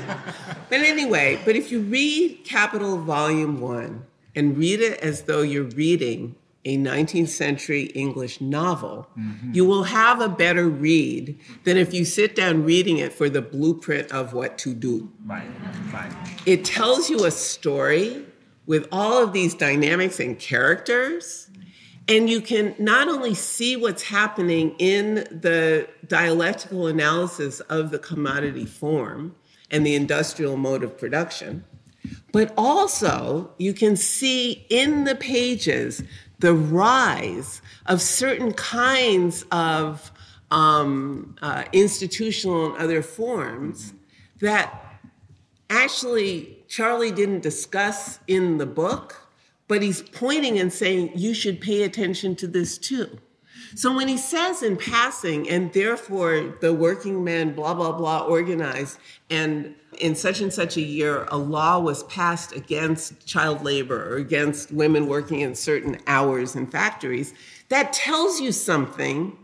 S3: but anyway, but if you read Capital Volume One and read it as though you're reading a 19th century English novel, mm-hmm. you will have a better read than if you sit down reading it for the blueprint of what to do.
S2: Right, right.
S3: It tells you a story with all of these dynamics and characters. And you can not only see what's happening in the dialectical analysis of the commodity form and the industrial mode of production, but also you can see in the pages the rise of certain kinds of um, uh, institutional and other forms that actually Charlie didn't discuss in the book, but he's pointing and saying, you should pay attention to this too. So when he says in passing, and therefore the working men, blah, blah, blah, organized, and in such and such a year, a law was passed against child labor or against women working in certain hours in factories, that tells you something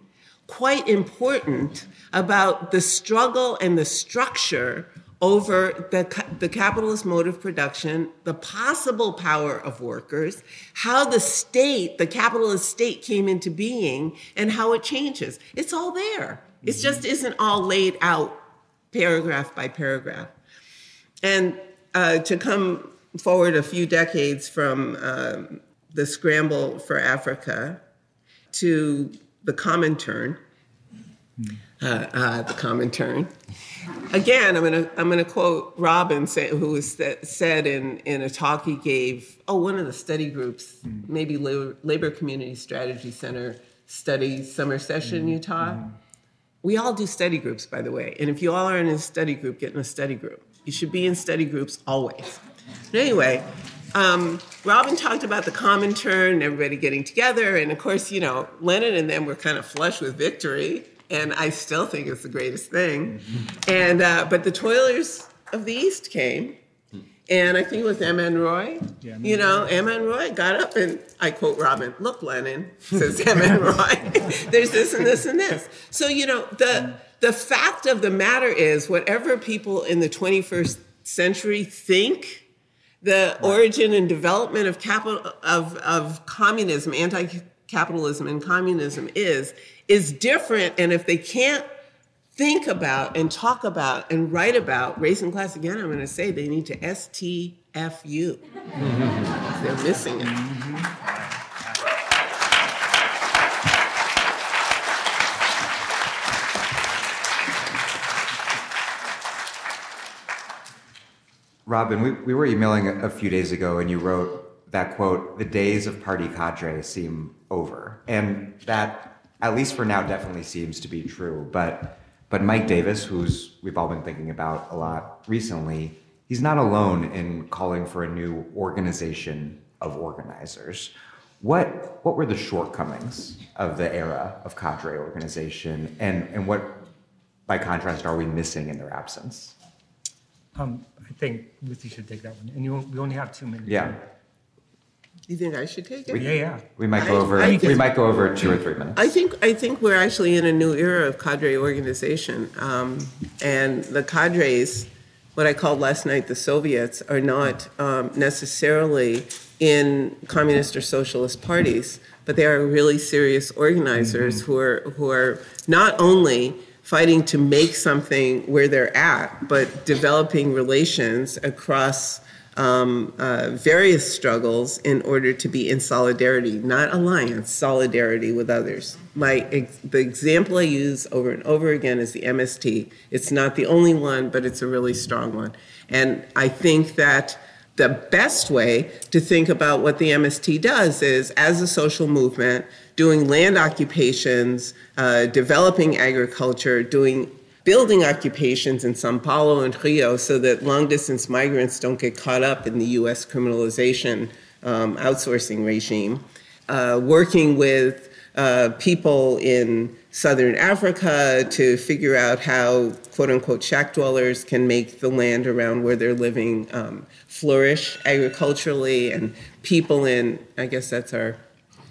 S3: quite important about the struggle and the structure over the, the capitalist mode of production, the possible power of workers, how the state, the capitalist state came into being, and how it changes. It's all there. It just isn't all laid out paragraph by paragraph. And uh, to come forward a few decades from um, the scramble for Africa to the Comintern, uh, uh, the Comintern. Again, I'm going to I'm to quote Robin, say, who was said in in a talk he gave. Oh, one of the study groups, maybe Labor, Labor Community Strategy Center study summer session, Utah. We all do study groups, by the way. And if you all are in a study group, get in a study group. You should be in study groups always. But anyway, um, Robin talked about the Comintern, everybody getting together, and of course, you know, Lenin and them were kind of flush with victory, and I still think it's the greatest thing. And uh, but the Toilers of the East came, and I think it was M.N. Roy.
S2: Yeah,
S3: you know, M.N. Roy got up and I quote Robin, "Look, Lenin," says M.N. Roy. There's this and this and this. So you know the the fact of the matter is, whatever people in the 21st century think the origin and development of capital of, of communism, anti-capitalism and communism is, is different. And if they can't think about and talk about and write about race and class again, I'm going to say they need to STFU. They're missing it.
S6: Robin, we, we were emailing a, a few days ago, and you wrote that quote: "The days of party cadre seem over," and that, at least for now, definitely seems to be true. But but Mike Davis, who's we've all been thinking about a lot recently, he's not alone in calling for a new organization of organizers. What what were the shortcomings of the era of cadre organization, and and what, by contrast, are we missing in their absence?
S2: Um, I think Lucy should take that one. And you, we only have two minutes.
S6: Yeah.
S3: You think I should take it?
S2: Yeah, yeah.
S6: We might go over.
S3: I
S6: we
S3: think-
S6: might go over two or three minutes.
S3: I think I think we're actually in a new era of cadre organization, um, and the cadres, what I called last night the Soviets, are not um, necessarily in communist or socialist parties, but they are really serious organizers who are who are not only fighting to make something where they're at, but developing relations across um, uh, various struggles in order to be in solidarity, not alliance, solidarity with others. My ex- the example I use over and over again is the MST. It's not the only one, but it's a really strong one. And I think that the best way to think about what the MST does is, as a social movement, doing land occupations, uh, developing agriculture, doing building occupations in Sao Paulo and Rio so that long distance migrants don't get caught up in the US criminalization um, outsourcing regime, uh, working with uh, people in southern Africa to figure out how quote unquote shack dwellers can make the land around where they're living um, flourish agriculturally, and people in, I guess that's our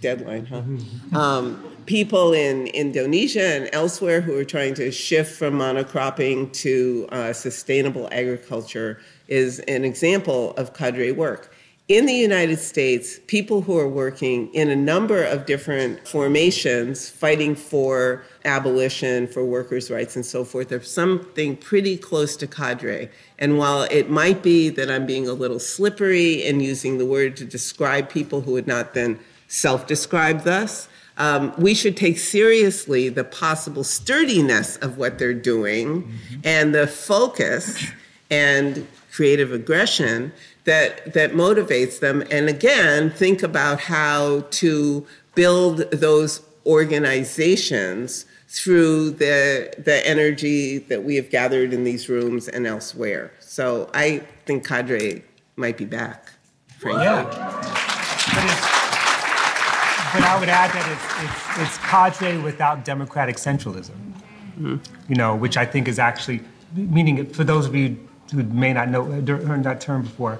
S3: deadline, huh? Um, people in Indonesia and elsewhere who are trying to shift from monocropping to uh, sustainable agriculture is an example of cadre work. In the United States, people who are working in a number of different formations fighting for abolition, for workers' rights, and so forth, are something pretty close to cadre. And while it might be that I'm being a little slippery in using the word to describe people who would not then self describe thus, um, we should take seriously the possible sturdiness of what they're doing and the focus and creative aggression that that motivates them and again think about how to build those organizations through the the energy that we have gathered in these rooms and elsewhere so i think cadre might be back frankly.
S2: Yeah. But, I would add that it's, it's, it's cadre without democratic centralism, you know, which I think is actually, meaning for those of you who may not know, heard that term before,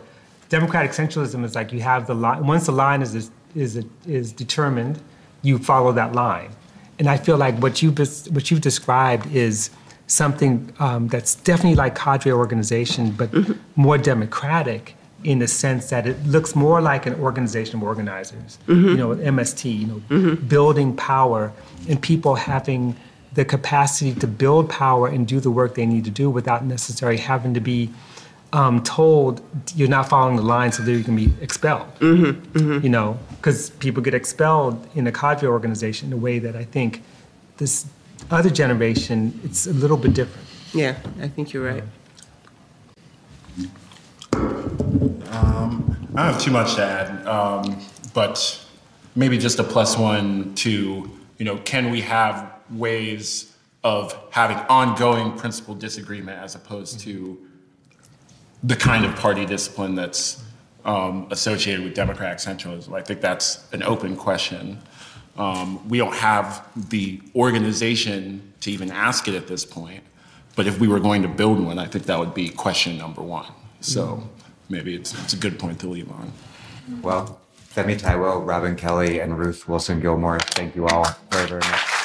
S2: democratic centralism is like you have the line, once the line is, is, is determined, you follow that line. And I feel like what you've, what you've described is something um, that's definitely like cadre organization, but more democratic in the sense that it looks more like an organization of organizers, you know, mm-hmm. MST, you know, mm-hmm. building power and people having the capacity to build power and do the work they need to do without necessarily having to be um, told you're not following the line, so there you can be expelled. Mm-hmm. You know, because people get expelled in a cadre organization in a way that I think this other generation it's a little bit different.
S3: yeah i think you're right
S4: I don't have too much to add, um, but maybe just a plus one to, you know, can we have ways of having ongoing principal disagreement as opposed to the kind of party discipline that's um, associated with democratic centralism? I think that's an open question. Um, we don't have the organization to even ask it at this point, but if we were going to build one, I think that would be question number one. So maybe it's, it's a good point to leave on.
S6: Well, Femi Taiwo, Robin Kelley, and Ruth Wilson Gilmore, thank you all very, very much.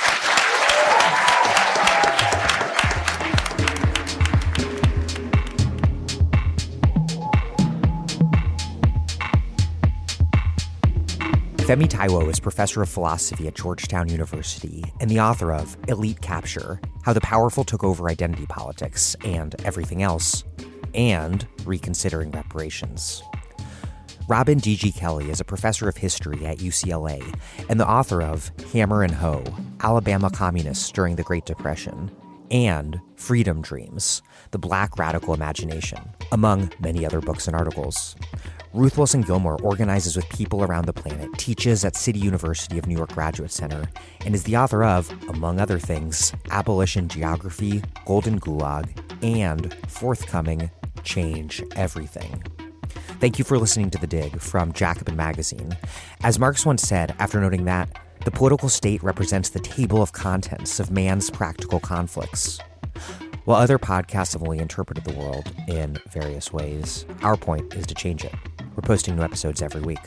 S1: Femi Taiwo is professor of philosophy at Georgetown University and the author of Elite Capture How the Powerful Took Over Identity Politics and Everything Else, and Reconsidering Reparations. Robin D.G. Kelley is a professor of history at UCLA and the author of Hammer and Hoe Alabama Communists During the Great Depression and Freedom Dreams The Black Radical Imagination, among many other books and articles. Ruth Wilson Gilmore organizes with people around the planet, teaches at City University of New York Graduate Center, and is the author of, among other things, Abolition Geography, Golden Gulag, and forthcoming Change Everything. Thank you for listening to The Dig from Jacobin Magazine. As Marx once said, after noting that, the political state represents the table of contents of man's practical conflicts. While other podcasts have only interpreted the world in various ways, our point is to change it. We're posting new episodes every week.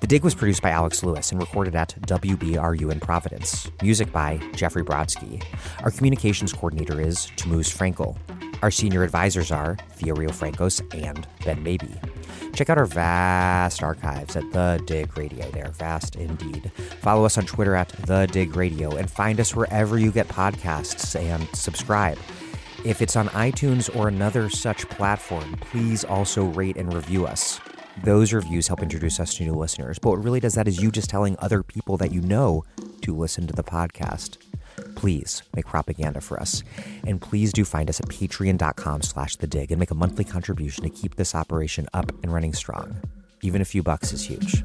S1: The Dig was produced by Alex Lewis and recorded at WBRU in Providence. Music by Jeffrey Brodsky. Our communications coordinator is Tamuz Frankel. Our senior advisors are Thea Riofrancos and Ben Mabie. Check out our vast archives at The Dig Radio. They are vast indeed. Follow us on Twitter at The Dig Radio and find us wherever you get podcasts and subscribe. If it's on iTunes or another such platform, please also rate and review us. Those reviews help introduce us to new listeners. But what really does that is you just telling other people that you know to listen to the podcast. Please make propaganda for us. And please do find us at patreon.com slash the dig and make a monthly contribution to keep this operation up and running strong. Even a few bucks is huge.